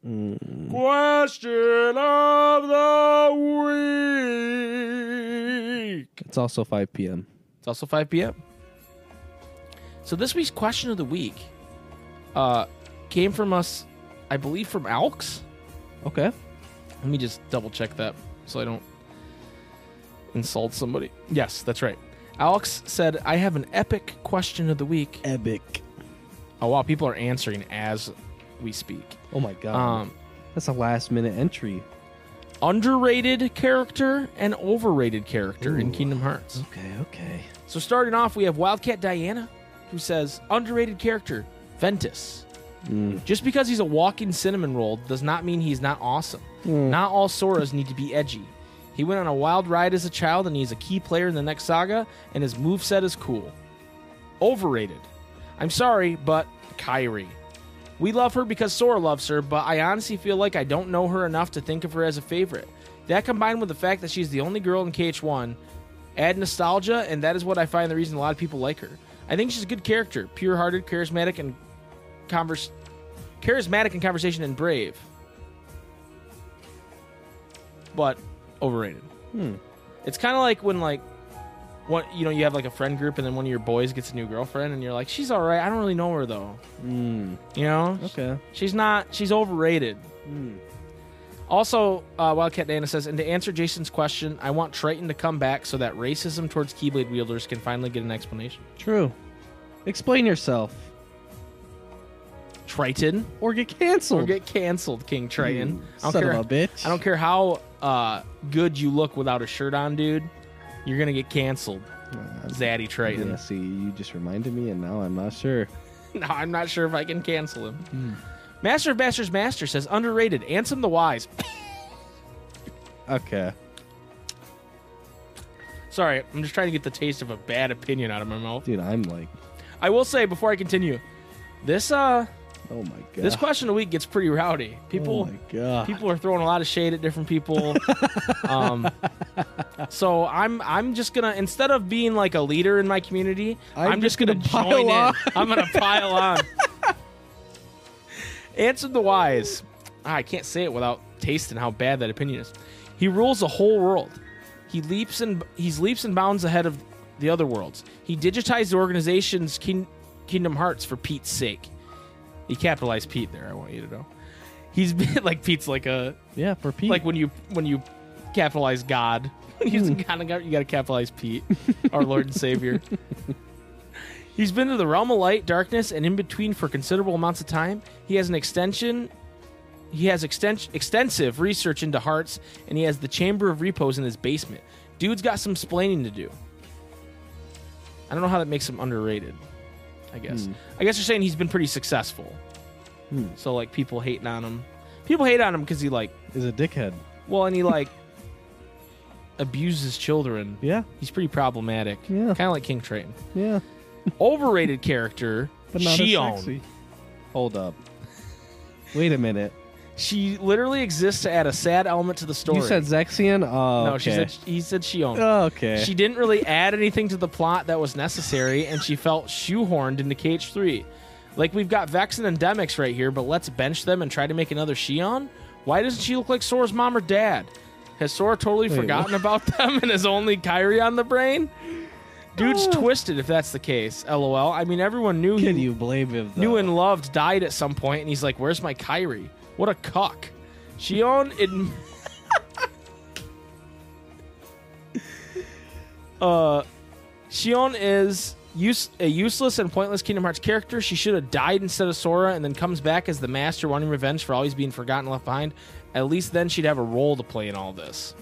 Mm. Question of the week. It's also 5 p.m. It's also 5 p.m. So this week's question of the week uh, came from us, I believe, from Alks. Okay. Let me just double check that so I don't insult somebody. Yes, that's right. Alex said, I have an epic question of the week. Epic. Oh, wow. People are answering as we speak. Oh my god. Um, That's a last minute entry. underrated character and overrated character in Kingdom Hearts. Okay, okay. So starting off, we have Wildcat Diana, who says underrated character Ventus. Just because he's a walking cinnamon roll does not mean he's not awesome. Not all Soras need to be edgy. He went on a wild ride as a child, and he's a key player in the next saga, and his moveset is cool. Overrated. I'm sorry, but Kairi. We love her because Sora loves her, but I honestly feel like I don't know her enough to think of her as a favorite. That combined with the fact that she's the only girl in KH1 add nostalgia, and that is what I find the reason a lot of people like her. I think she's a good character, pure-hearted, charismatic, and converse, charismatic in conversation and brave. But overrated. Hmm. It's kind of like when like, what you know, you have like a friend group, and then one of your boys gets a new girlfriend, and you're like, she's all right. I don't really know her though. Mm. You know, Okay. She's not. She's overrated. Also, uh, Wildcat Dana says, and to answer Jason's question, I want Triton to come back so that racism towards Keyblade wielders can finally get an explanation. True. Explain yourself. Triton Or get canceled. or get canceled, King Triton. I don't Son care. of a bitch. I don't care how uh, good you look without a shirt on, dude. You're gonna get canceled, Zaddy Triton. Yeah, see, you just reminded me, and now I'm not sure. No, I'm not sure if I can cancel him. Master of Masters Master says underrated. Ansem the Wise. Okay. Sorry, I'm just trying to get the taste of a bad opinion out of my mouth. Dude, I'm like, I will say before I continue, this uh oh my god. this question of the week gets pretty rowdy. People Oh my god. people are throwing a lot of shade at different people. um so I'm I'm just gonna instead of being like a leader in my community, I'm, I'm just just gonna, gonna pile join on. in. I'm gonna pile on. Ansem the Wise. Ah, I can't say it without tasting how bad that opinion is. He rules the whole world. He leaps and he's leaps and bounds ahead of the other worlds. He digitized the organization's kin- Kingdom Hearts for Pete's sake. He capitalized Pete there. I want you to know. He's been like Pete's like a Yeah, for Pete. like when you when you capitalize God. He's kind of got you got to capitalize Pete, our Lord and Savior. He's been to the realm of light, darkness, and in between for considerable amounts of time. He has an extension. He has exten- extensive research into hearts, and he has the Chamber of Repose in his basement. Dude's got some splaining to do. I don't know how that makes him underrated. I guess. Hmm. I guess you're saying he's been pretty successful. Hmm. So like people hating on him. People hate on him because he like is a dickhead. well, and he like abuses children. Yeah, He's pretty problematic. Yeah. Kind of like King Triton. yeah. Overrated character, But not Xion. sexy. Hold up. Wait a minute. She literally exists to add a sad element to the story. You said Zexion? Oh, no. okay. She said he said Xion. Oh, okay. She didn't really add anything to the plot that was necessary, and she felt shoehorned into KH3. Like we've got Vex and Demyx right here, but let's bench them and try to make another Xion. Why doesn't she look like Sora's mom or dad? Has Sora totally Wait, forgotten what? about them and is only Kairi on the brain? Dude's ah. twisted if that's the case. LOL. I mean, everyone knew Can he you blame him? Though? knew and loved died at some point, and he's like, "Where's my Kairi? What a cock. Xion in. uh, Xion is use a useless and pointless Kingdom Hearts character. She should have died instead of Sora, and then comes back as the master, wanting revenge for always being forgotten and left behind. At least then she'd have a role to play in all this.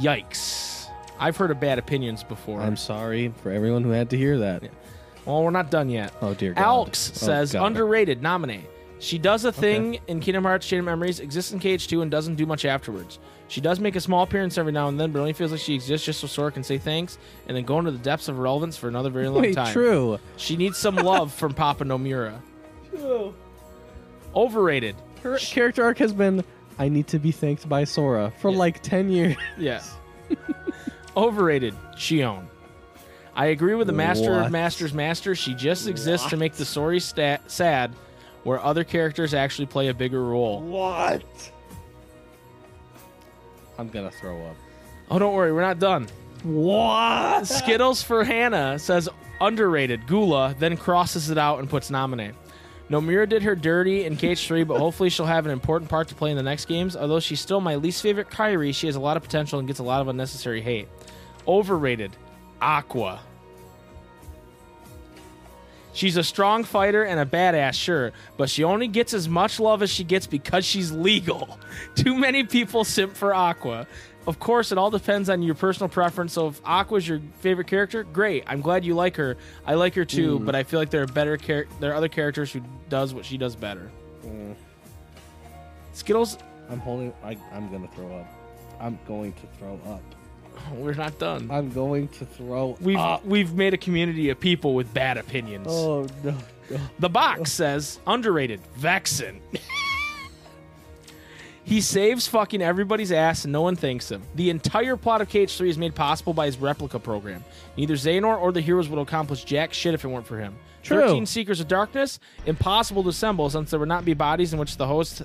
Yikes! I've heard of bad opinions before. I'm sorry for everyone who had to hear that. Well, we're not done yet. Oh dear God. Alex Oh, says God. underrated. Naminé. She does a thing in Kingdom Hearts Chain of Memories, exists in KH2, and doesn't do much afterwards. She does make a small appearance every now and then, but only feels like she exists just so Sora can say thanks and then go into the depths of relevance for another very long Wait, time. true. She needs some love from Papa Nomura. True. Overrated. Her character arc has been. I need to be thanked by Sora for Yeah. like ten years. Yeah. Overrated. Xion. I agree with the Master What? of Masters Master. She just exists to make the story sta- sad, where other characters actually play a bigger role. What? I'm gonna throw up. Oh, don't worry, we're not done. What? Skittles for Hannah says underrated. Gula then crosses it out and puts Naminé. Nomura did her dirty in KH3, but hopefully she'll have an important part to play in the next games. Although she's still my least favorite Kairi, she has a lot of potential and gets a lot of unnecessary hate. Overrated. Aqua. She's a strong fighter and a badass, sure, but she only gets as much love as she gets because she's legal. Too many people simp for Aqua. Of course, it all depends on your personal preference. So if Aqua's your favorite character, great. I'm glad you like her. I like her too, mm. but I feel like there are better char- there are other characters who does what she does better. Mm. Skittles, I'm holding. I, I'm gonna throw up. I'm going to throw up. we're not done. I'm going to throw We've up. we've made a community of people with bad opinions. Oh no. no. The box says underrated Vexen. he saves fucking everybody's ass and no one thanks him. The entire plot of KH3 is made possible by his replica program. Neither Xehanort or the heroes would accomplish jack shit if it weren't for him. True. 13 Seekers of Darkness, impossible to assemble since there would not be bodies in which the host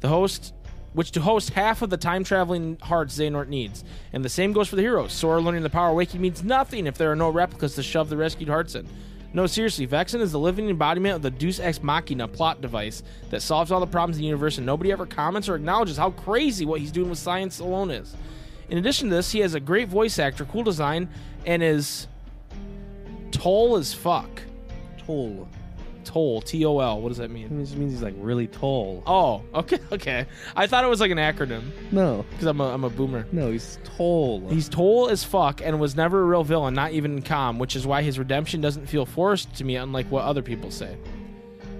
the host which to host half of the time traveling hearts Xehanort needs. And the same goes for the heroes. Sora learning the power waking means nothing if there are no replicas to shove the rescued hearts in. No, seriously, Vexen is the living embodiment of the Deus Ex Machina plot device that solves all the problems in the universe, and nobody ever comments or acknowledges how crazy what he's doing with science alone is. In addition to this, he has a great voice actor, cool design, and is tall as fuck. Tall. Tall, T O L. What does that mean? It just means he's like really tall. Oh, okay, okay. I thought it was like an acronym No. because I'm a, I'm a boomer. No, he's tall. He's tall as fuck and was never a real villain, not even in CoM, which is why his redemption doesn't feel forced to me, unlike what other people say.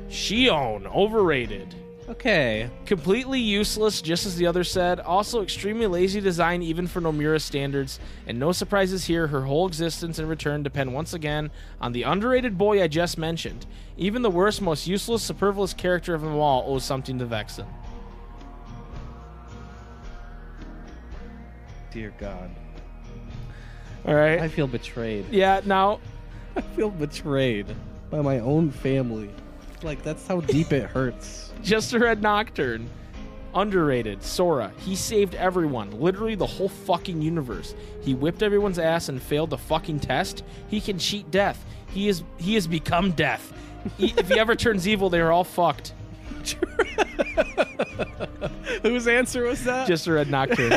Xion, overrated. Okay. Completely useless, just as the other said. Also, extremely lazy design, even for Nomura standards. And no surprises here, her whole existence and return depend once again on the underrated boy I just mentioned. Even the worst, most useless, superfluous character of them all owes something to Vexen. Dear God. All right. I feel betrayed. yeah, now I feel betrayed by my own family. Like that's how deep it hurts. Just a Red Nocturne. Underrated. Sora. He saved everyone. Literally the whole fucking universe. He whipped everyone's ass and failed the fucking test. He can cheat death. He is he has become death. He, if he ever turns evil, they are all fucked. Whose answer was that? Just a red nocturne.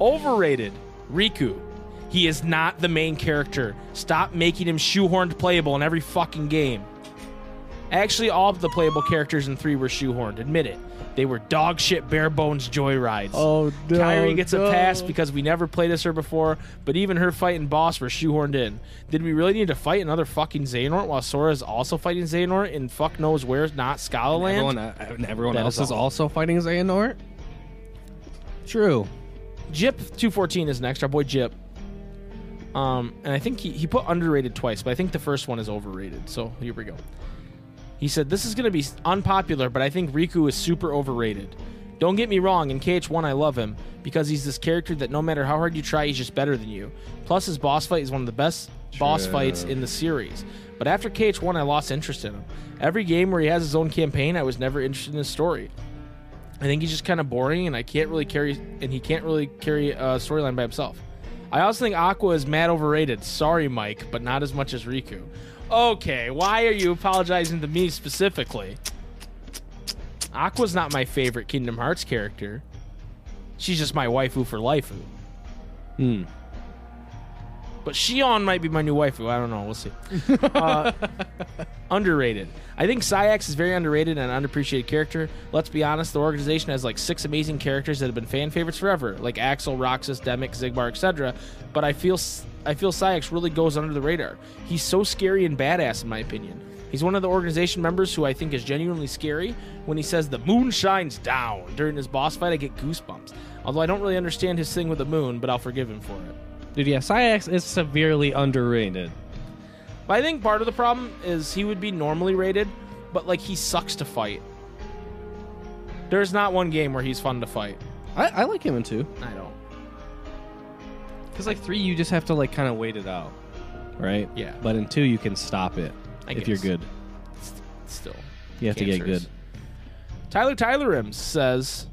Overrated. Riku. He is not the main character. Stop making him shoehorned playable in every fucking game. Actually, all of the playable characters in 3 were shoehorned. Admit it. They were dog shit bare bones joyrides. Oh, no, Kairi gets no. a pass because we never played as her before, but even her fight and boss were shoehorned in. Did we really need to fight another fucking Xehanort while Sora is also fighting Xehanort in fuck knows where's not Scalaland? everyone, uh, and everyone That else is is all. also fighting Xehanort. True. Jip two fourteen is next. Our boy Jip. Um, and I think he, he put underrated twice, but I think the first one is overrated. So here we go. He said this is going to be unpopular, but I think Riku is super overrated. Don't get me wrong, in KH1 I love him because he's this character that no matter how hard you try, he's just better than you. Plus his boss fight is one of the best boss fights in the series. But after KH1 I lost interest in him. Every game where he has his own campaign, I was never interested in his story. I think he's just kind of boring, and I can't really carry, and he can't really carry a storyline by himself. I also think Aqua is mad overrated. Sorry, Mike, but not as much as Riku. Okay, why are you apologizing to me specifically? Aqua's not my favorite Kingdom Hearts character. She's just my waifu for life. Hmm. But Xion might be my new waifu. I don't know. We'll see. Uh, underrated. I think Saïx is very underrated and an underappreciated character. Let's be honest, the organization has like six amazing characters that have been fan favorites forever, like Axel, Roxas, Demyx, Xigbar, etc. But I feel I feel Saïx really goes under the radar. He's so scary and badass, in my opinion. He's one of the organization members who I think is genuinely scary. When he says the moon shines down during his boss fight, I get goosebumps. Although I don't really understand his thing with the moon, but I'll forgive him for it. Dude, yeah, Saïx is severely underrated. But I think part of the problem is he would be normally rated, but like he sucks to fight. There's not one game where he's fun to fight. I, I like him in two. I don't. Because like three, you just have to like kind of wait it out, right? Yeah. But in two, you can stop it I if you're guess. good. Still. You have to get good. Tyler Tyler Rims says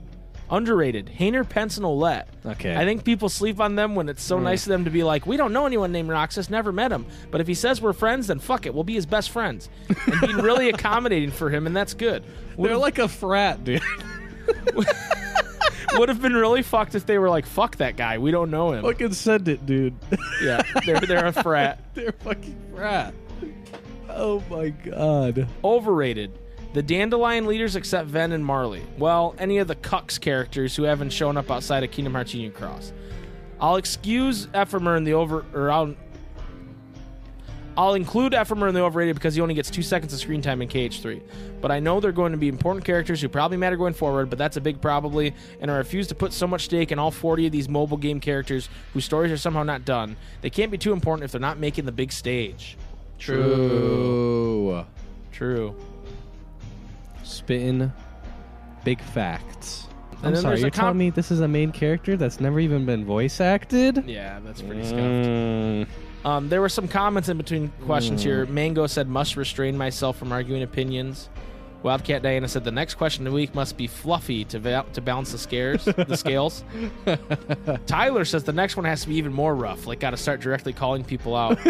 underrated. Hayner Pence and Olette. Okay. I think people sleep on them when it's so hmm. nice of them to be like, we don't know anyone named Roxas, never met him. But if he says we're friends, then fuck it, we'll be his best friends. And being really accommodating for him, and that's good. Would They're like a frat, dude. would have been really fucked if they were like, fuck that guy, we don't know him. Fucking send it, dude. Yeah, they're they're a frat. They're fucking frat. Oh my god. Overrated. The Dandelion leaders except Ven and Marley. Well, any of the Cucks characters who haven't shown up outside of Kingdom Hearts Union Cross. I'll excuse Ephemer in the over or I'll I'll include Ephemer in the overrated because he only gets two seconds of screen time in KH3. But I know they're going to be important characters who probably matter going forward, but that's a big probably, and I refuse to put so much stake in all 40 of these mobile game characters whose stories are somehow not done. They can't be too important if they're not making the big stage. True. True. Spitting big facts. I'm sorry, you're telling me this is a main character that's never even been voice acted? Yeah, that's pretty scuffed. Mm. Um, there were some comments in between questions here. Mango said, "Must restrain myself from arguing opinions." Wildcat Diana said, "The next question of the week must be fluffy to va- to balance the scares, the scales." Tyler says the next one has to be even more rough. Like, got to start directly calling people out.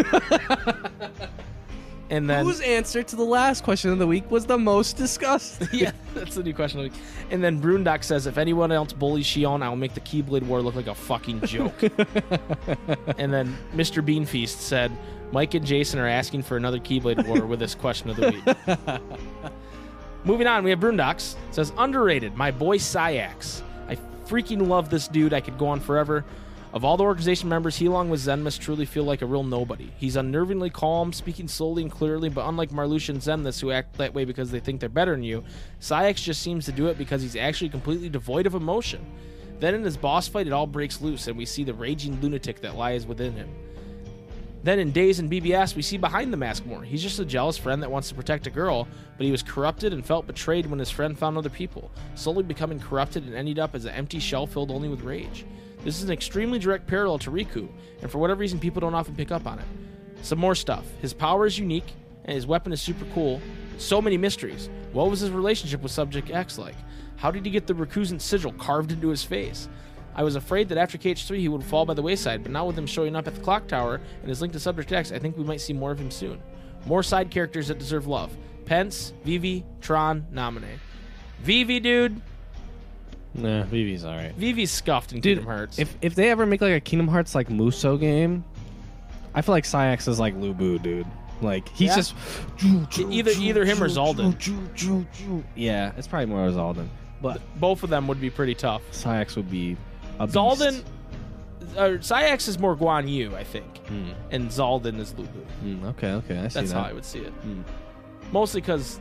and then, Whose answer to the last question of the week was the most discussed? yeah, that's the new question of the week. And then Brundock says, "If anyone else bullies Xion, I will make the Keyblade War look like a fucking joke." and then Mr. Beanfeast said, "Mike and Jason are asking for another Keyblade War with this question of the week." Moving on, we have Brundox says underrated. My boy Saïx. I freaking love this dude. I could go on forever. Of all the organization members, he along with Xemnas truly feel like a real nobody. He's unnervingly calm, speaking slowly and clearly, but unlike Marluxia and Xemnas, who act that way because they think they're better than you, Saïx just seems to do it because he's actually completely devoid of emotion. Then in his boss fight, it all breaks loose, and we see the raging lunatic that lies within him. Then in Days and BBS, we see behind the mask more. He's just a jealous friend that wants to protect a girl, but he was corrupted and felt betrayed when his friend found other people, slowly becoming corrupted and ended up as an empty shell filled only with rage. This is an extremely direct parallel to Riku, and for whatever reason, people don't often pick up on it. Some more stuff. His power is unique, and his weapon is super cool, So many mysteries. What was his relationship with Subject X like? How did he get the recusant sigil carved into his face? I was afraid that after KH3 he would fall by the wayside, but now with him showing up at the clock tower and his link to Subject X, I think we might see more of him soon. More side characters that deserve love. Pence, Vivi, Tron, Naminé. Vivi, dude. Nah, Vivi's all right. Vivi's scuffed in Dude, Kingdom Hearts. if if they ever make like a Kingdom Hearts like Muso game, I feel like Saïx is like Lu Bu, dude. Like he's Yeah. just Either- either him or Xaldin. Yeah, it's probably more Xaldin, but Both of them would be pretty tough. Saïx would be a beast. Xaldin, uh, Saïx is more Guan Yu, I think, Hmm. and Xaldin is Lu Bu. Mm, okay, okay, I see That's that. how I would see it. Hmm. Mostly because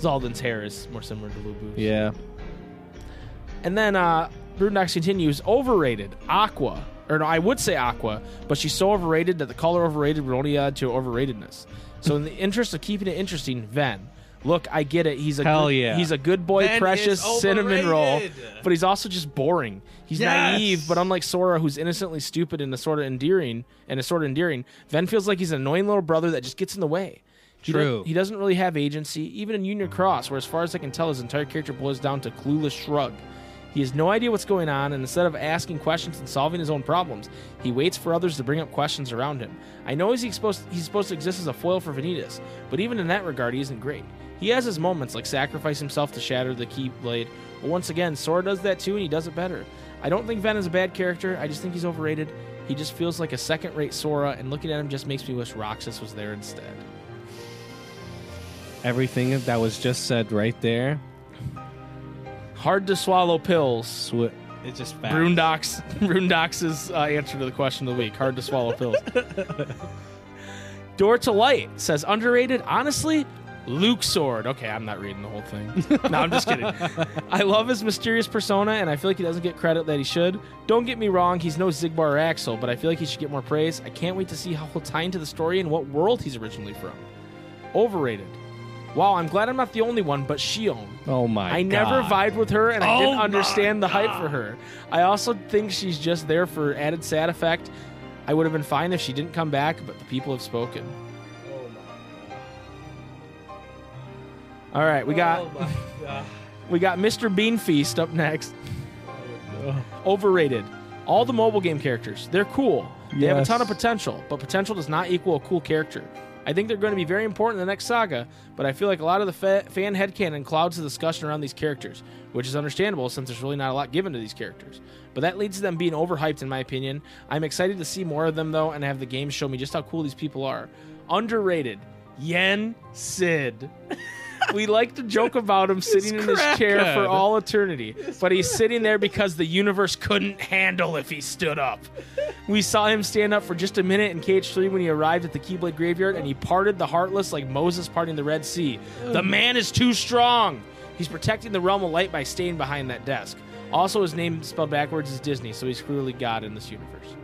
Xaldin's hair is more similar to Lu Bu's. Yeah, And then uh continues, overrated. Aqua. Or no, I would say Aqua, but she's so overrated that the color overrated would only add to overratedness. So in the interest of keeping it interesting, Ven. Look, I get it. He's a Hell good, yeah. he's a good boy, Ven precious cinnamon roll, but he's also just boring. He's Yes. naive, but unlike Sora, who's innocently stupid and a sort of endearing, and is sort of endearing, Ven feels like he's an annoying little brother that just gets in the way. He True. he doesn't really have agency, even in Union Cross, where as far as I can tell, his entire character boils down to clueless shrug. He has no idea what's going on, and instead of asking questions and solving his own problems, he waits for others to bring up questions around him. I know he's supposed he's supposed to exist as a foil for Vanitas, but even in that regard, he isn't great. He has his moments, like sacrifice himself to shatter the Keyblade, but once again, Sora does that too, and he does it better. I don't think Ven is a bad character. I just think he's overrated. He just feels like a second-rate Sora, and looking at him just makes me wish Roxas was there instead. everything that was just said right there. Hard to swallow pills. It's just fast. Brundox, Brundox's uh, answer to the question of the week. Hard to swallow pills. Door to Light says underrated. Honestly, Luxord. Okay, I'm not reading the whole thing. No, I'm just kidding. I love his mysterious persona, and I feel like he doesn't get credit that he should. Don't get me wrong, he's no Xigbar or Axel, but I feel like he should get more praise. I can't wait to see how he'll tie into the story and what world he's originally from. Overrated. Wow, I'm glad I'm not the only one, but Xion. Oh my! I never God. vibed with her, and I Oh didn't understand the hype for her. I also think she's just there for added sad effect. I would have been fine if she didn't come back, but the people have spoken. Oh my. All right, we got we got Mr. Bean Feast up next. Overrated. All the mobile game characters, they're cool. They have a ton of potential, but potential does not equal a cool character. I think they're going to be very important in the next saga, but I feel like a lot of the fa- fan headcanon clouds the discussion around these characters, which is understandable since there's really not a lot given to these characters. But that leads to them being overhyped, in my opinion. I'm excited to see more of them, though, and have the game show me just how cool these people are. Underrated. Yen Sid. we like to joke about him sitting in his chair for all eternity, but he's sitting there because the universe couldn't handle if he stood up. We saw him stand up for just a minute in KH3 when he arrived at the Keyblade Graveyard, and he parted the Heartless like Moses parting the Red Sea. The man is too strong. He's protecting the realm of light by staying behind that desk. Also, his name spelled backwards is Disney, so he's clearly God in this universe.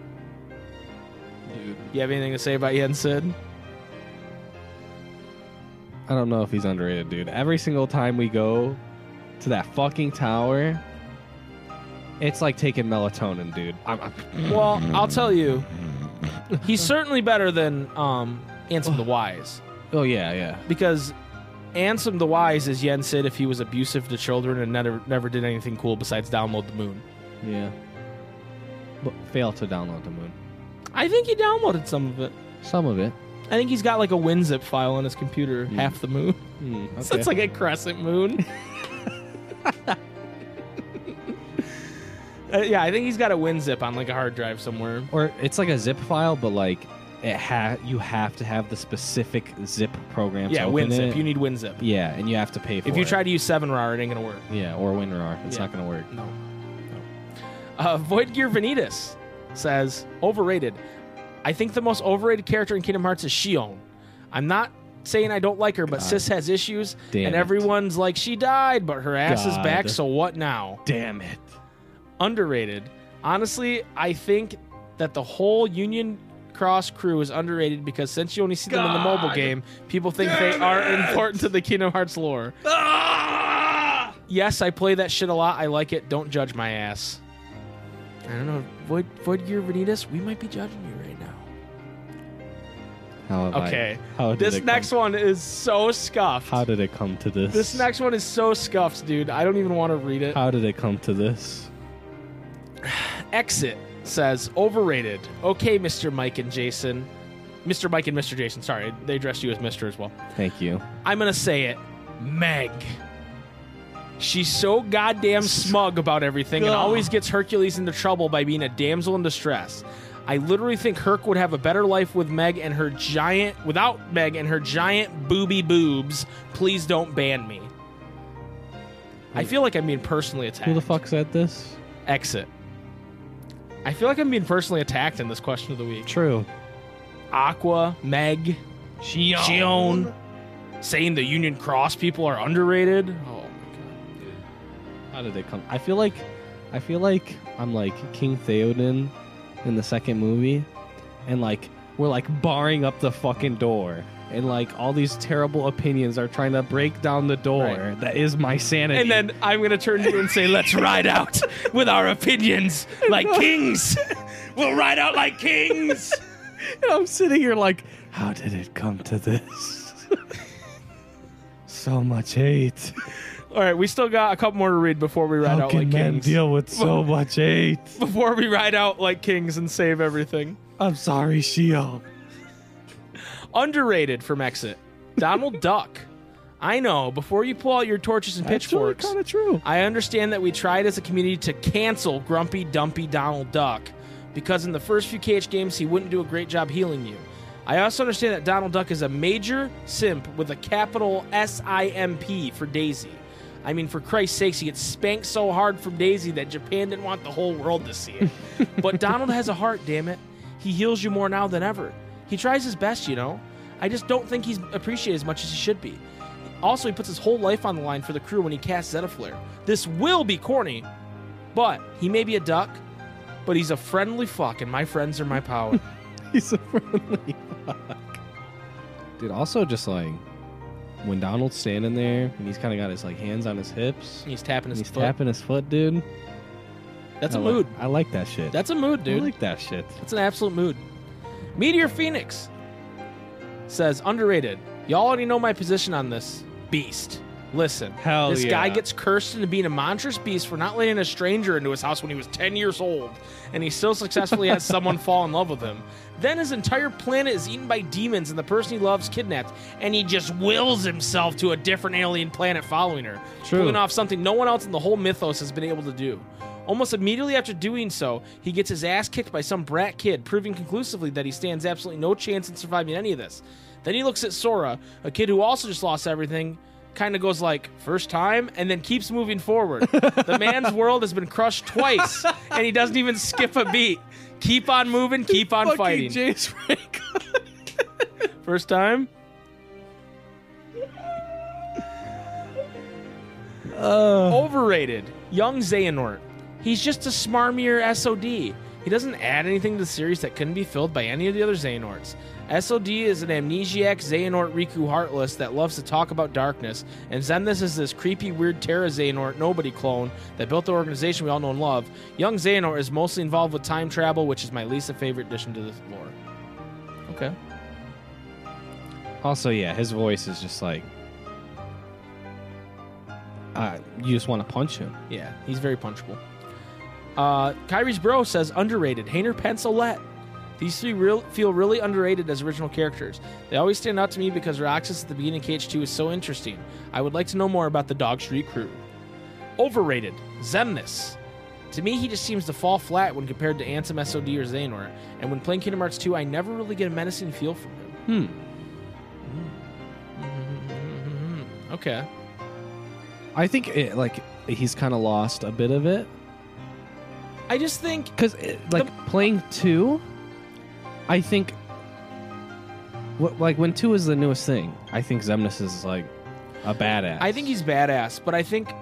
Dude, You have anything to say about Yen Sid? I don't know if he's underrated, dude. Every single time we go to that fucking tower, it's like taking melatonin, dude. I'm, I'm- Well, I'll tell you, he's certainly better than um, Ansem the Wise. oh yeah, yeah. because Ansem the Wise is Yen Sid if he was abusive to children and never never did anything cool besides download the moon. Yeah. But fail to download the moon. I think he downloaded some of it. Some of it. I think he's got like a WinZip file on his computer, half the moon. Hmm. So it's like a crescent moon. Uh, yeah, I think he's got a WinZip on like a hard drive somewhere. or it's like a zip file, but like it ha- you have to have the specific zip program. Yeah, to open WinZip. It. You need WinZip. yeah, and you have to pay for it. If you try to use 7RAR, it ain't gonna work. yeah, or WinRAR, it's Yeah. not gonna work. No. no. Uh, Void Gear Vanitas says overrated. I think the most overrated character in Kingdom Hearts is Xion. I'm not saying I don't like her, but God. Sis has issues, Damn and it. everyone's like she died, but her ass is back. So what now? Damn it. Underrated. Honestly, I think that the whole Union Cross crew is underrated because since you only see them in the mobile game, people think they are important to the Kingdom Hearts lore. Ah! Yes, I play that shit a lot. I like it. Don't judge my ass. I don't know. Void, Void Gear Vanitas, we might be judging you. How have I- Okay. how this next come, one is so scuffed. How did it come to this? this next one is so scuffed, dude. I don't even want to read it. How did it come to this? Exit says overrated. Okay, Mr. Mike and Jason. Mr. Mike and Mr. Jason. Sorry, they addressed you as Mr. as well. Thank you. I'm gonna say it. Meg. She's so goddamn smug about everything and always gets Hercules into trouble by being a damsel in distress. I literally think Herc would have a better life with Meg and her giant without Meg and her giant booby boobs. Please don't ban me. I feel like I'm being personally attacked. Who the fuck said this? Exit. I feel like I'm being personally attacked in this question of the week. True. Aqua, Meg, Xion, saying the Union Cross people are underrated. Oh my god. How did they come? I feel like, I feel like I'm like King Theoden in the second movie, and like we're like barring up the fucking door, and like all these terrible opinions are trying to break down the door Right. that is my sanity. And then I'm gonna turn to you and say, "Let's ride out with our opinions like kings. We'll ride out like kings." And I'm sitting here like, how did it come to this? so much hate. All right, we still got a couple more to read before we ride How out can like men kings. deal with so much hate? Before we ride out like kings and save everything. I'm sorry, Shio. Underrated from Exit. Donald Duck. I know. Before you pull out your torches and pitchforks, That's kind of true. I understand that we tried as a community to cancel Grumpy Dumpy Donald Duck because in the first few KH games he wouldn't do a great job healing you. I also understand that Donald Duck is a major simp with a capital S I M P for Daisy. I mean, for Christ's sakes, he gets spanked so hard from Daisy that Japan didn't want the whole world to see it. but Donald has a heart, damn it. He heals you more now than ever. He tries his best, you know. I just don't think he's appreciated as much as he should be. Also, he puts his whole life on the line for the crew when he casts Zettaflare. This will be corny, but he may be a duck, but he's a friendly fuck, and my friends are my power. He's a friendly fuck. Dude, also just like when Donald's standing there and he's kind of got his like hands on his hips, he's tapping and his he's foot. tapping his foot, dude. That's I a like- mood. I like that shit. That's a mood, dude. I like that shit. That's an absolute mood. Meteor Phoenix says underrated. Y'all already know my position on this. Beast. Listen, Hell this guy gets cursed into being a monstrous beast for not letting a stranger into his house when he was 10 years old, and he still successfully has someone fall in love with him. Then his entire planet is eaten by demons, and the person he loves kidnapped, and he just wills himself to a different alien planet following her, True. pulling off something no one else in the whole mythos has been able to do. Almost immediately after doing so, he gets his ass kicked by some brat kid, proving conclusively that he stands absolutely no chance in surviving any of this. Then he looks at Sora, a kid who also just lost everything, kind of goes like, first time, and then keeps moving forward. the man's world has been crushed twice, and he doesn't even skip a beat. Keep on moving, keep on Fucking fighting. James Franco. First time? Uh. Overrated. Young Xehanort. He's just a smarmier SOD. He doesn't add anything to the series that couldn't be filled by any of the other Xehanorts. SOD is an amnesiac Xehanort Riku Heartless that loves to talk about darkness, and Xemnas is this creepy, weird Terra Xehanort nobody clone that built the organization we all know and love. Young Xehanort is mostly involved with time travel, which is my least favorite addition to this lore. Okay. Also, yeah, his voice is just like. Uh, you just want to punch him. Yeah, he's very punchable. Uh, Kairi's bro says underrated. Hayner Pencilette. These three real, feel really underrated as original characters. They always stand out to me because Roxas at the beginning of KH2 is so interesting. I would like to know more about the Dog Street crew. Overrated. Xemnas. To me, he just seems to fall flat when compared to Ansem SOD or Xehanort, and when playing Kingdom Hearts 2, I never really get a menacing feel from him. Hmm. Okay. I think it, like he's kind of lost a bit of it I just think because eh, like playing two, I think. What like when two is the newest thing, I think Xemnas is like a badass. I think he's badass, but I think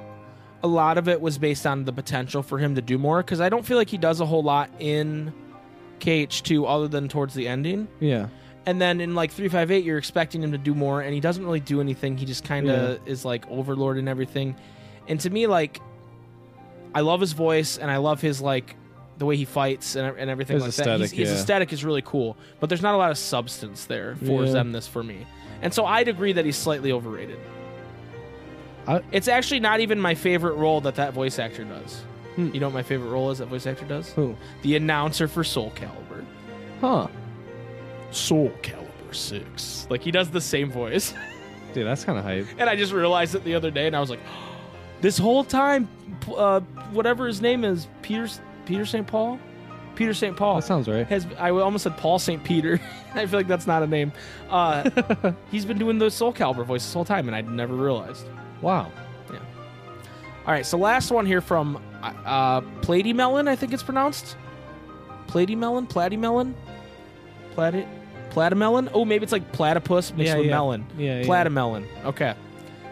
a lot of it was based on the potential for him to do more because I don't feel like he does a whole lot in KH2 other than towards the ending. yeah. And then in like 358, you're expecting him to do more, and he doesn't really do anything. He just kind of is like overlord and everything. And to me, like, I love his voice and I love his like the way he fights and, and everything His like aesthetic, that. He's, his yeah. aesthetic is really cool, but there's not a lot of substance there for Yeah. Xemnas for me. And so I'd agree that he's slightly overrated. I- it's actually not even my favorite role that that voice actor does. Hmm. You know what my favorite role is that voice actor does? Who? The announcer for Soul Calibur. Huh. Soul Calibur 6. Like he does the same voice. Dude, that's kind of hype. And I just realized it the other day, and I was like, this whole time, uh, whatever his name is, Peter Peter St. Paul, Peter St. Paul That sounds right. has. I almost said Paul St. Peter. I feel like that's not a name. Uh, he's been doing the Soul Calibur voice this whole time, and I never realized. Wow. Yeah. All right, so last one here from uh, Platymelon, I think it's pronounced. Platymelon, Platymelon, Platy, Platymelon. Oh, maybe it's like platypus mixed Yeah, with yeah. melon. Yeah, yeah. Platymelon. Okay.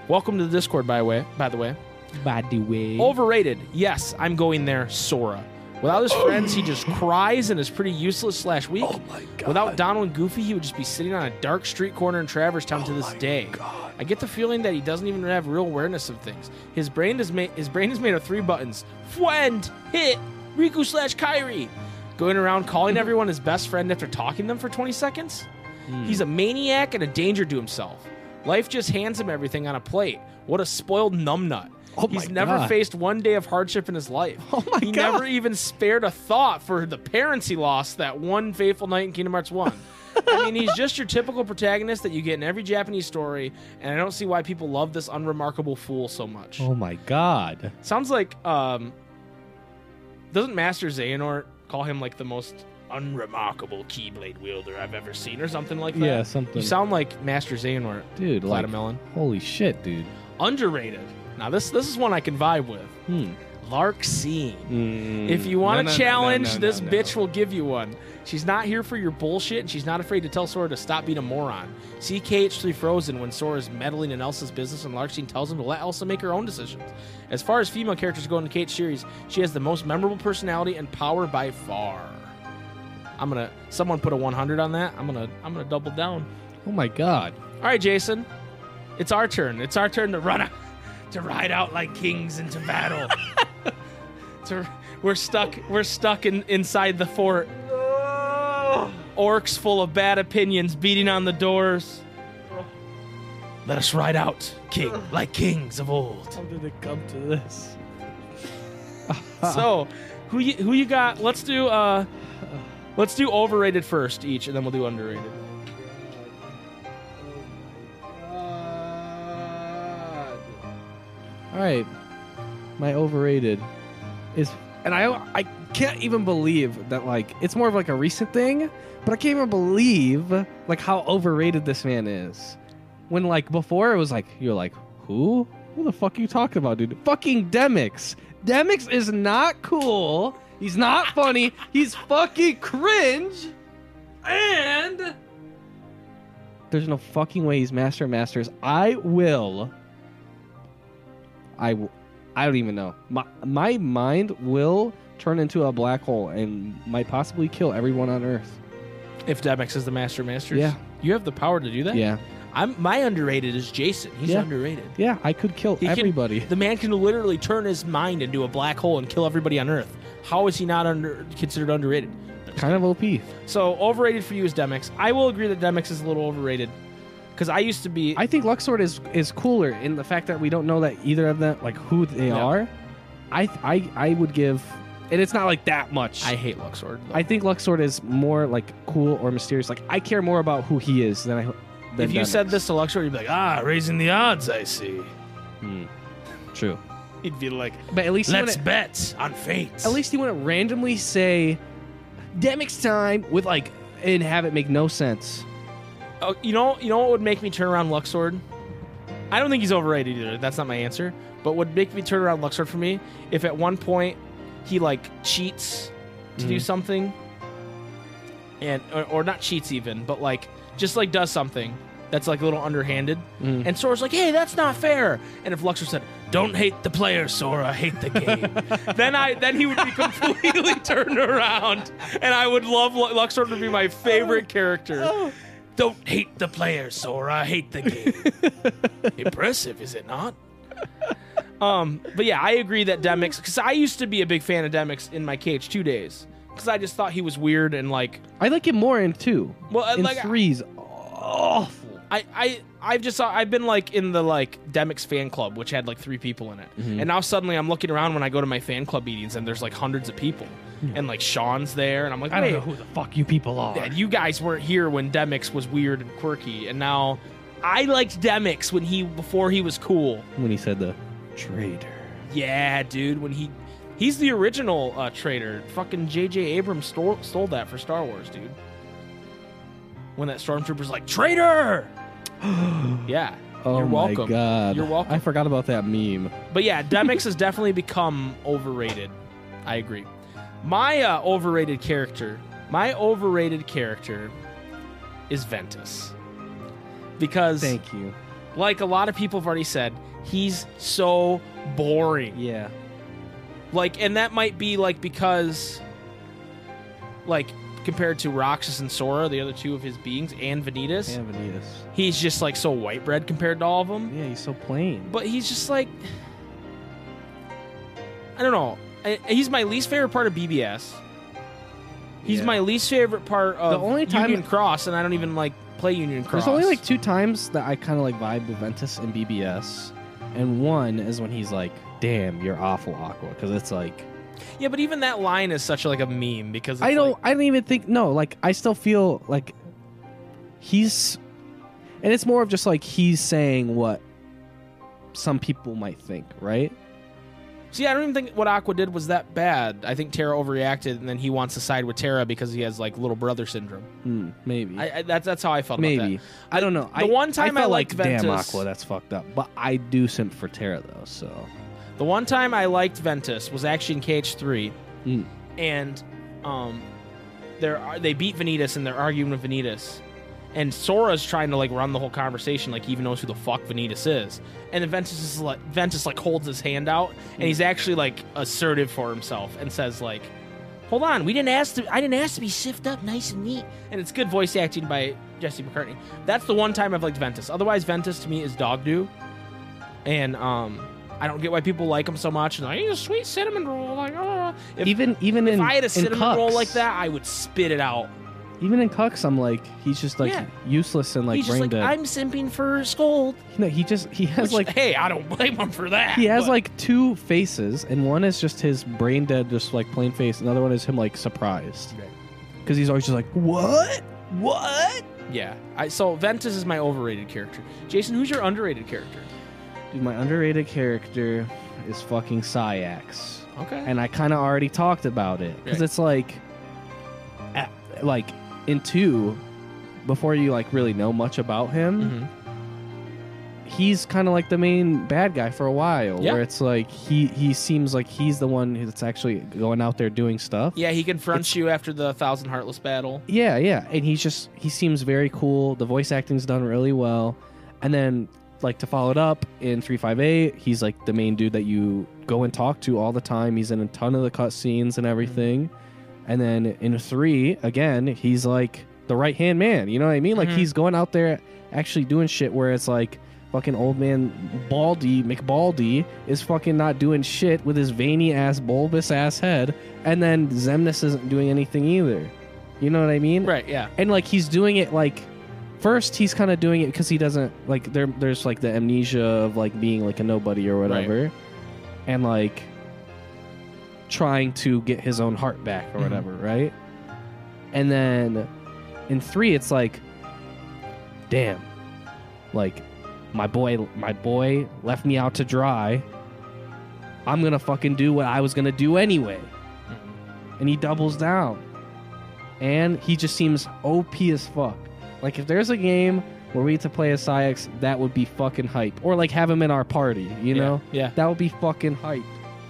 Welcome to the Discord, by the way. By the way, By the way. overrated. Yes, I'm going there. Sora. Without his friends, he just cries and is pretty useless slash weak. Oh my god! Without Donald and Goofy, he would just be sitting on a dark street corner in Traverse Town to oh this day. I get the feeling that he doesn't even have real awareness of things. His brain is made. His brain is made of three buttons: friend, hit, Riku slash Kairi. Going around calling mm-hmm. everyone his best friend after talking to them for 20 seconds. Hmm. He's a maniac and a danger to himself. Life just hands him everything on a plate. What a spoiled numbnut. Oh He's never God. faced one day of hardship in his life. Oh my he God. never even spared a thought for the parents he lost that one fateful night in Kingdom Hearts 1. I mean, he's just your typical protagonist that you get in every Japanese story, and I don't see why people love this unremarkable fool so much. Oh my god. Sounds like, um, doesn't Master Xehanort call him like the most unremarkable Keyblade wielder I've ever seen, or something like that? Yeah, something. You sound like Master Xehanort, dude, like, Platymelon. holy shit, dude. Underrated. Now this this is one I can vibe with. Hmm. Larxene. Mm. If you want No, a no, challenge, no, this bitch will give you one. She's not here for your bullshit, and she's not afraid to tell Sora to stop being a moron. See KH3 Frozen when Sora is meddling in Elsa's business, and Larxene tells him to let Elsa make her own decisions. As far as female characters go in the KH series, she has the most memorable personality and power by far. I'm gonna. Someone put a 100 on that. I'm gonna. I'm gonna double down. Oh my god. All right, Jason. It's our turn. It's our turn to run, out, to ride out like kings into battle. to, we're stuck. We're stuck in, inside the fort. Orcs full of bad opinions beating on the doors. Let us ride out, king, like kings of old. How did it come to this? So, who you who you got? Let's do uh, let's do overrated first each, and then we'll do underrated. All right. My overrated is and I I can't even believe that like it's more of like a recent thing, but I can't even believe like how overrated this man is. When like before it was like you're like, "Who? Who the fuck are you talking about, dude?" Fucking Demyx. Demyx is not cool. He's not funny. He's fucking cringe. And there's no fucking way he's Master Masters. I will I, w- I don't even know. My, my mind will turn into a black hole and might possibly kill everyone on Earth. If Demyx is the master of masters, Yeah. you have the power to do that. Yeah. I'm my underrated is Jason. He's Yeah. underrated. Yeah, I could kill He can- everybody. the man can literally turn his mind into a black hole and kill everybody on Earth. How is he not under considered underrated? kind of OP. So overrated for you is Demyx. I will agree that Demyx is a little overrated because I used to be. I think Luxord is is cooler in the fact that we don't know that either of them like who they Yeah. are. I I I would give and it's not like that much. I hate Luxord. though. I think Luxord is more like cool or mysterious. Like I care more about who he is than I than if you Demyx. said this to Luxord, you'd be like, ah, raising the odds. I see. Hmm. true. He'd be like, But at least he let's wouldn't- bet on fate. At least he wouldn't randomly say Demyx time with like and have it make no sense. Oh, you know, you know what would make me turn around Luxord? I don't think he's overrated either. That's not my answer. But would make me turn around Luxord for me if at one point he like cheats to do mm-hmm. something, and or, or not cheats even, but like just like does something that's like a little underhanded, mm. and Sora's like, "Hey, that's not fair." And if Luxord said, "Don't hate the player, Sora, hate the game," then I then he would be completely turned around, and I would love Luxord to be my favorite character. Oh. Don't hate the player, Sora. I hate the game. Impressive, is it not? Um, but yeah, I agree that Demyx because I used to be a big fan of Demyx in my KH2 days because I just thought he was weird and like I like him more in two. Well, uh, in like, three's awful. I I I've just I've been like in the like Demyx fan club which had like three people in it, and now suddenly I'm looking around when I go to my fan club meetings and there's like hundreds of people, and like Sean's there, and I'm like, I don't know who the fuck you people are. Dad, you guys weren't here when Demyx was weird and quirky, and now I liked Demyx when he before he was cool. When he said the traitor. Yeah, dude, when he he's the original uh, traitor. Fucking J.J. Abrams stole, stole that for Star Wars, dude. When that stormtrooper's like traitor. yeah. Oh You're my welcome. god. You're welcome. I forgot about that meme. But yeah, Demyx has definitely become overrated. I agree. My uh, overrated character, my overrated character is Ventus. Because Thank you. like a lot of people have already said, he's so boring. Yeah. Like, and that might be like because, like, compared to Roxas and Sora, the other two of his beings, and Vanitas, And Vanitas. he's just like so white bread compared to all of them. Yeah, he's so plain. But he's just like, I don't know. I, he's my least favorite part of BBS. He's Yeah. my least favorite part of The only time- Union Cross, and I don't even like play Union Cross. There's only like two times that I kind of like vibe with Ventus in BBS, and one is when he's like, "Damn, you're awful, Aqua," because it's like yeah, but even that line is such like a meme because it's I don't, like- I don't even think no, like I still feel like he's, and it's more of just like he's saying what some people might think, right? See, I don't even think what Aqua did was that bad. I think Terra overreacted, and then he wants to side with Terra because he has like little brother syndrome. Hmm, maybe, I, I, that's that's how I felt. about maybe. that. I don't know. The I, one time I liked like, damn Aqua, that's fucked up. But I do simp for Terra though, so The one time I liked Ventus was actually in KH3, Mm. and um, they're they beat Vanitas and they're arguing with Vanitas, and Sora's trying to like run the whole conversation like he even knows who the fuck Vanitas is, and then Ventus is like Ventus like holds his hand out and he's actually like assertive for himself and says like. Hold on, we didn't ask to. I didn't ask to be sift up nice and neat, and it's good voice acting by Jesse McCartney. That's the one time I've liked Ventus. Otherwise, Ventus to me is dog do, and um, I don't get why people like him so much. And like, he's a sweet cinnamon roll. Like, oh. if, even even if in I had a in cinnamon roll like that, I would spit it out. even in Cucks, I'm like he's just like Yeah. useless and like he's just brain like, dead. I'm simping for Skuld. No, he just he has Which, like hey, I don't blame him for that. he has but- like two faces, and one is just his brain dead, just like plain face. Another one is him like surprised because he's always just like what what. yeah. I, so Ventus is my overrated character. Jason, who's your underrated character? Dude, my underrated character is fucking Saïx. Okay. and I kind of already talked about it because Right. it's like, at, like in two, before you like really know much about him, Mhm. he's kind of like the main bad guy for a while. Yeah. Where it's like he he seems like he's the one that's actually going out there doing stuff. Yeah, he confronts you after the Thousand Heartless battle. Yeah, yeah, and he's just he seems very cool. The voice acting's done really well, and then like to follow it up in three five eight, he's like the main dude that you go and talk to all the time. He's in a ton of the cutscenes and everything, and then in three again, he's like the right hand man. You know what I mean? Like Mhm. he's going out there actually doing shit where it's like. Fucking old man Baldy McBaldy is fucking not doing shit with his veiny ass bulbous ass head, and then Xemnas isn't doing anything either. You know what I mean? Right. Yeah. And like he's doing it like first he's kind of doing it because he doesn't like there. There's like the amnesia of like being like a nobody or whatever, and like trying to get his own heart back or Mhm. whatever, right? And then in three, it's like, damn, like my boy, my boy left me out to dry. I'm gonna fucking do what I was gonna do anyway and he doubles down. And he just seems OP as fuck. Like if there's a game where we get to play as Saïx, that would be fucking hype. Or like have him in our party, you Yeah, know? yeah. That would be fucking hype.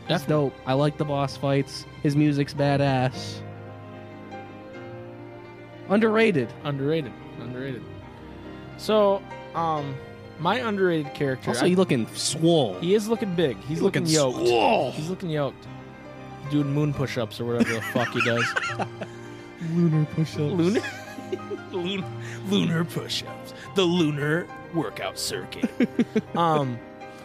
That's dope. I like the boss fights. His music's badass. Underrated. Underrated. Underrated. So, um, my underrated character. Also, I- you looking swole. he is looking big. He's looking, looking yoked. swole. He's looking yoked. Doing moon push-ups or whatever the fuck he does. Lunar push-ups. Lunar, lunar, lunar push-ups. The lunar workout circuit. um,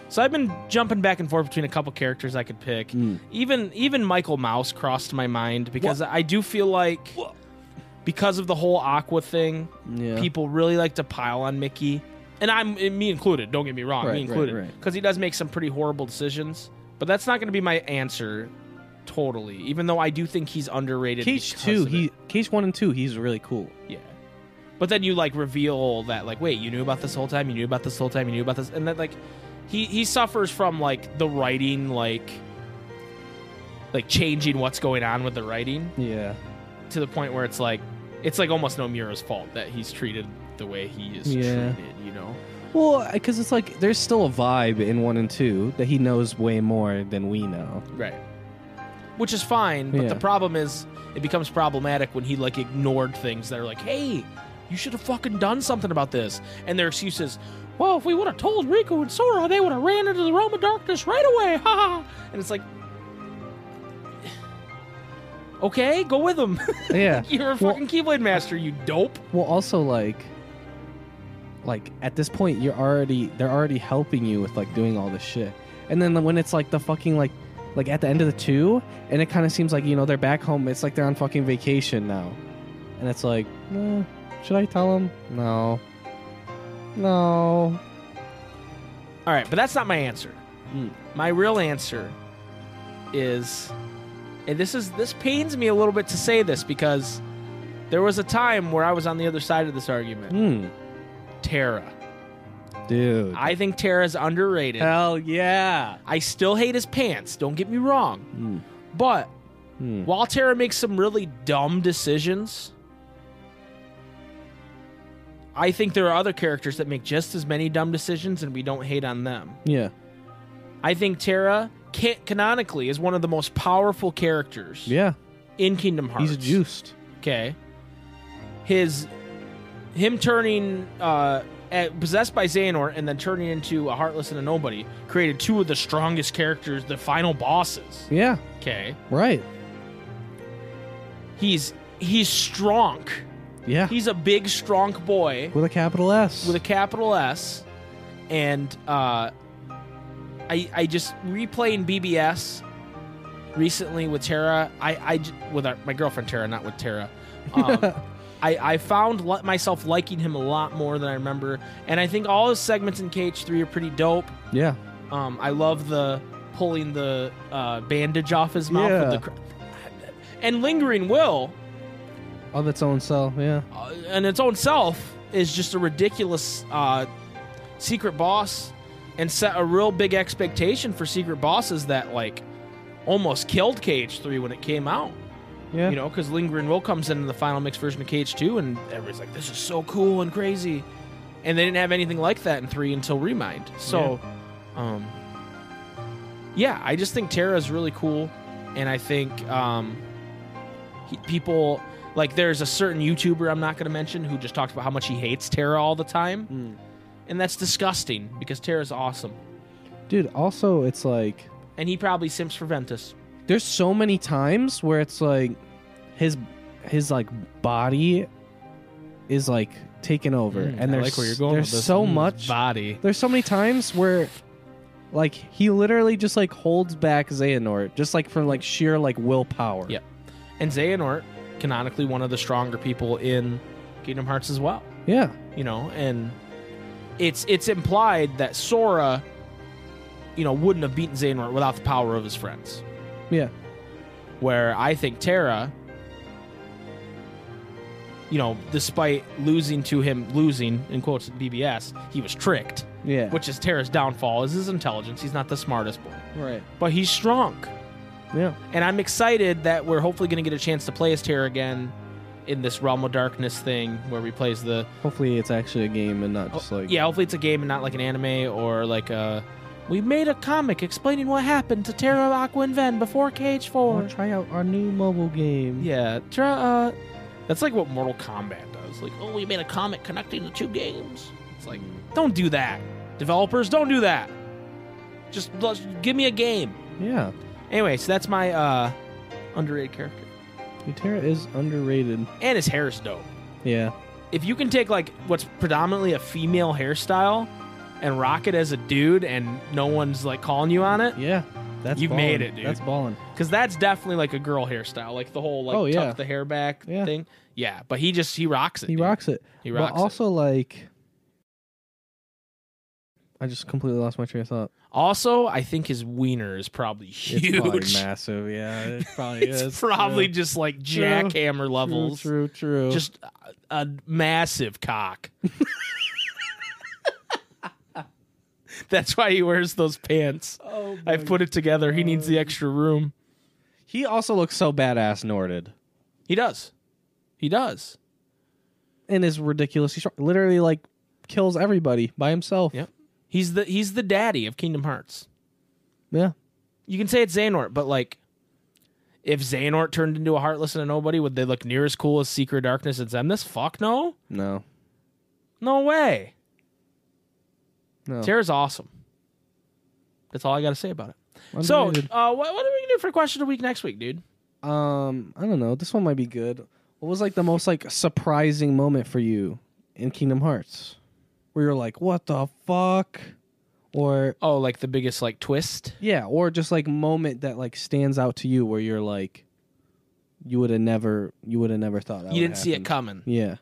So I've been jumping back and forth between a couple characters I could pick. Mm. Even even Michael Mouse crossed my mind because I do feel like because of the whole Aqua thing, Yeah. people really like to pile on Mickey, and I'm and me included. Don't get me wrong, Right, me right, included, right. because he does make some pretty horrible decisions. But that's not going to be my answer. Totally, even though I do think he's underrated. Cage because two, he it. Cage one and two, he's really cool. Yeah. But then you like reveal that like, wait, you knew about this whole time, you knew about this whole time, you knew about this and then like he he suffers from like the writing like like changing what's going on with the writing Yeah. to the point where it's like it's like almost no Nomura's fault that he's treated the way he is Yeah. treated, you know. Well, because it's like there's still a vibe in one and two that he knows way more than we know. Right. Which is fine, but Yeah. the problem is it becomes problematic when he like ignored things that are like, "Hey, you should have fucking done something about this." And their excuse is, "Well, if we would have told Riku and Sora, they would have ran into the realm of darkness right away." Ha ha. And it's like Okay, go with them. Yeah. You're a Well- fucking Keyblade master, you dope. Well, also like, like at this point, you're already they're already helping you with like doing all this shit, and then when it's like the fucking like, like at the end of the two, and it kind of seems like you know they're back home. It's like they're on fucking vacation now, and it's like, eh, should I tell them? No. No. All right, but that's not my answer. Mm. My real answer is, and this is this pains me a little bit to say this because there was a time where I was on the other side of this argument. Hmm. Terra. Dude. I think Terra's underrated. Hell yeah. I still hate his pants. Don't get me wrong, Hmm. but Hmm. while Terra makes some really dumb decisions. I think there are other characters that make just as many dumb decisions and we don't hate on them. Yeah. I think Terra can- canonically is one of the most powerful characters Yeah. in Kingdom Hearts. He's juiced. Okay. His him turning uh at, possessed by Xehanort and then turning into a heartless and a nobody created two of the strongest characters, the final bosses. Yeah. Okay. Right. He's he's strong. Yeah. He's a big strong boy with a capital S. with a capital S and uh I I just replaying BBS recently with Tara. I I with our, my girlfriend Tara, not with Tara. Um, I I found myself liking him a lot more than I remember, and I think all his segments in KH3 are pretty dope. yeah. Um, I love the pulling the uh, bandage off his mouth with the cr- and lingering will Of its own self. Yeah. uh, in its own self is just a ridiculous uh, secret boss and set a real big expectation for secret bosses that like almost killed KH3 when it came out. Yeah. You know, because Lingering Will comes in the final mixed version of KH2 and everybody's like, this is so cool and crazy. And they didn't have anything like that in 3 until Re Mind. So, um, yeah, I just think Terra is really cool. And I think um, he, people like there's a certain YouTuber I'm not going to mention who just talks about how much he hates Terra all the time, Mm. and that's disgusting because Terra's awesome, Dude, also it's like and he probably simps for Ventus. There's so many times where it's like his his like body is like taken over Mm, and there's there's so much body. there's so many times where like he literally just like holds back Xehanort just like from like sheer like willpower. Yep. And Xehanort, canonically one of the stronger people in Kingdom Hearts as well. Yeah. You know, and it's it's implied that Sora, you know, wouldn't have beaten Xehanort without the power of his friends. Yeah. where I think Terra, you know, despite losing to him, losing in quotes BBS, he was tricked, Yeah. which is Terra's downfall. Is his intelligence? He's not the smartest boy, right. but he's strong, Yeah. and I'm excited that we're hopefully going to get a chance to play as Terra again in this Realm of Darkness thing where we plays the Hopefully it's actually a game and not just oh, like yeah. Hopefully it's a game and not like an anime or like a. We made a comic explaining what happened to Terra, Aqua, and Ven before KH4. Or try out our new mobile game. Yeah, try, uh, that's like what Mortal Kombat does. Like, oh, we made a comic connecting the two games. It's like, don't do that. Developers, don't do that. Just give me a game. Yeah. Anyway, so that's my uh, underrated character. Terra is underrated. And his hair is dope. Yeah. If you can take like what's predominantly a female hairstyle and rock it as a dude, and no one's like calling you on it. Yeah, that's ballin'. made it, dude. That's balling. Because that's definitely like a girl hairstyle, like the whole like Oh, yeah. tuck the hair back Yeah. thing. Yeah, but he just he rocks it. He dude. rocks it. He rocks But it. also, like, I just completely lost my train of thought. Also, I think his wiener is probably huge. It's probably massive. Yeah, it probably It's is. probably True. just like True. jackhammer levels. True, true, true. Just a, a massive cock. That's why he wears those pants. oh, I've put it together. He needs the extra room. he also looks so badass, Norded, He does. He does. and is ridiculously strong. Literally, like, kills everybody by himself. Yep. He's the he's the daddy of Kingdom Hearts. Yeah. You can say it's Xehanort, but like if Xehanort turned into a heartless and a nobody, would they look near as cool as Secret Darkness and Xemnas? Fuck no. No. No way. No. Terra's awesome. That's all I got to say about it. So, uh, what, what are we gonna do for question of the week next week, dude? um, I don't know. This one might be good. What was like the most like surprising moment for you in Kingdom Hearts, where you're like, "What the fuck," or Oh, like the biggest like twist. yeah, or just like moment that like stands out to you where you're like, you would have never, you would have never thought that you would didn't see it happen. coming. Yeah.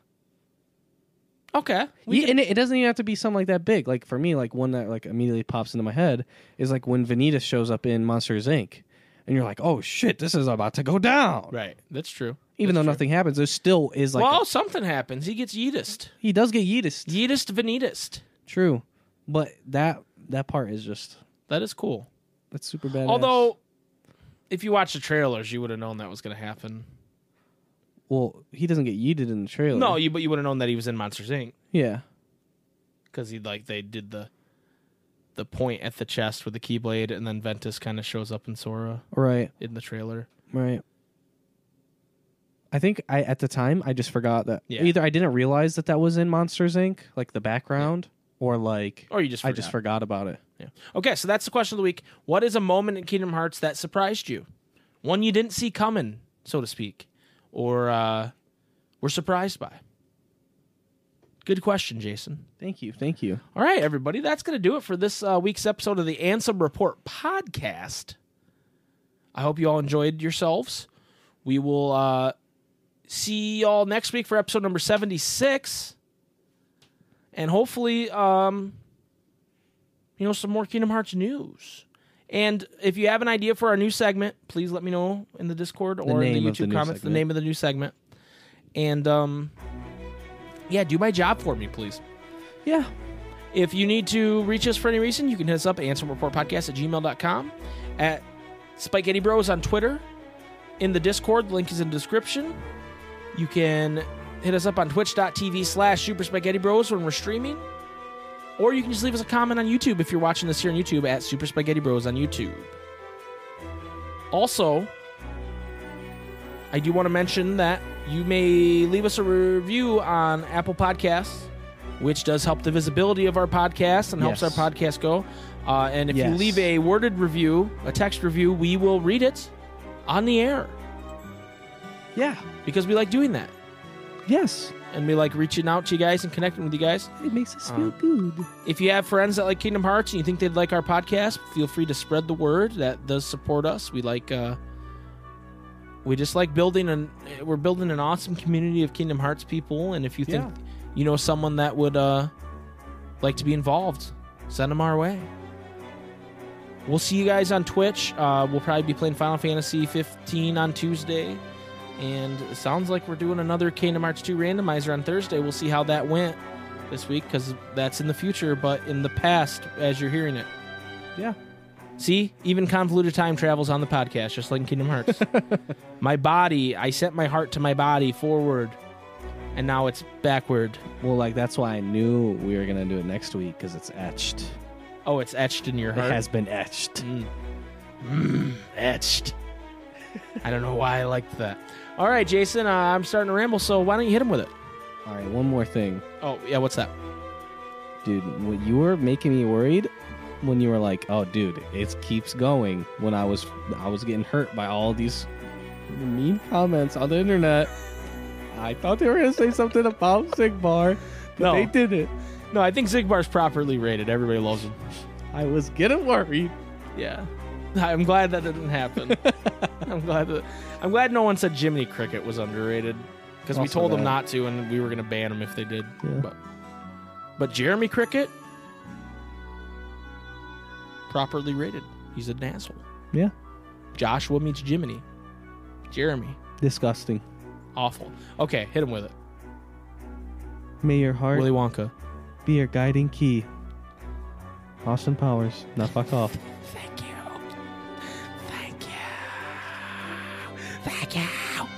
Okay. Yeah, and it, it doesn't even have to be something like that big. Like for me, like one that like immediately pops into my head is like when Vanitas shows up in Monsters Inc. And you're like, oh shit, this is about to go down. Right. That's true. Even though That's nothing happens, there still is like well, a- something happens. He gets yeetist. he does get yeetist. Yeetist Vanitist. True, but that that part is just That is cool. that's super bad. Although, if you watch the trailers, you would have known that was going to happen. Well, he doesn't get yeeted in the trailer. No, you but you would have known that he was in Monsters Inc. yeah, because he like they did the the point at the chest with the keyblade, and then Ventus kind of shows up in Sora right, in the trailer. right. I think I at the time I just forgot that Yeah. either I didn't realize that that was in Monsters Inc. like the background, or like Or you just I just forgot about it. Yeah. Okay, so that's the question of the week. What is a moment in Kingdom Hearts that surprised you? One you didn't see coming, so to speak, or uh, were surprised by? Good question, Jason. Thank you, thank you. All right, everybody, that's going to do it for this uh, week's episode of the Ansem Report podcast. I hope you all enjoyed yourselves. We will uh, see y'all next week for episode number 76. And hopefully, um, you know, some more Kingdom Hearts news. And if you have an idea for our new segment, please let me know in the Discord or in the of the YouTube new comments the name of the new segment. And um, yeah, do my job for me, please. Yeah, If you need to reach us for any reason, you can hit us up at ansemreportpodcast at gmail.com, at SpikeGhetti Bros on Twitter, in the Discord, the link is in the description. You can hit us up on twitch.tv slash super spikeghetti bros when we're streaming. Or you can just leave us a comment on YouTube if you're watching this here on YouTube at Super SpikeGhetti Bros on YouTube. Also, I do want to mention that you may leave us a review on Apple Podcasts, which does help the visibility of our podcast and helps Yes. our podcast go. Uh, and if you leave a worded review, a text review, we will read it on the air yeah, because we like doing that. Yes. And we like reaching out to you guys and connecting with you guys. It makes us feel good. If you have friends that like Kingdom Hearts and you think they'd like our podcast, feel free to spread the word. That does support us. We like uh we just like building an we're building an awesome community of Kingdom Hearts people and if you think Yeah. you know someone that would uh like to be involved, send them our way. We'll see you guys on Twitch. Uh, we'll probably be playing Final Fantasy 15 on Tuesday. And it sounds like we're doing another Kingdom Hearts 2 randomizer on Thursday. We'll see how that went this week because that's in the future, but in the past as you're hearing it. Yeah. See, even convoluted time travels on the podcast, just like in Kingdom Hearts. my body, I sent my heart to my body forward, and now it's backward. Well, like that's why I knew we were gonna do it next week because it's etched. Oh, it's etched in your It heart. has been etched. Mm. Mm, etched. I don't know why I liked that. All right, Jason, uh, I'm starting to ramble, so why don't you hit him with it? All right, one more thing, Oh, yeah, what's that? dude. What you were making me worried when you were like, "Oh, dude, it keeps going." When I was, I was getting hurt by all these mean comments on the internet. I thought they were gonna say something about Xigbar, but No. they didn't. No, I think Xigbar's properly rated. Everybody loves him. I was getting worried. Yeah. I'm glad that didn't happen. I'm glad that I'm glad no one said Jiminy Cricket was underrated because we Also told them that. not to, and we were gonna ban them if they did. Yeah. But but Jeremy Cricket properly rated. He's an asshole. Yeah. Joshua meets Jiminy. Jeremy, Disgusting. awful. Okay, hit him with it. May your heart Willy Wonka. be your guiding key. Austin Powers. Now fuck off. Thank you.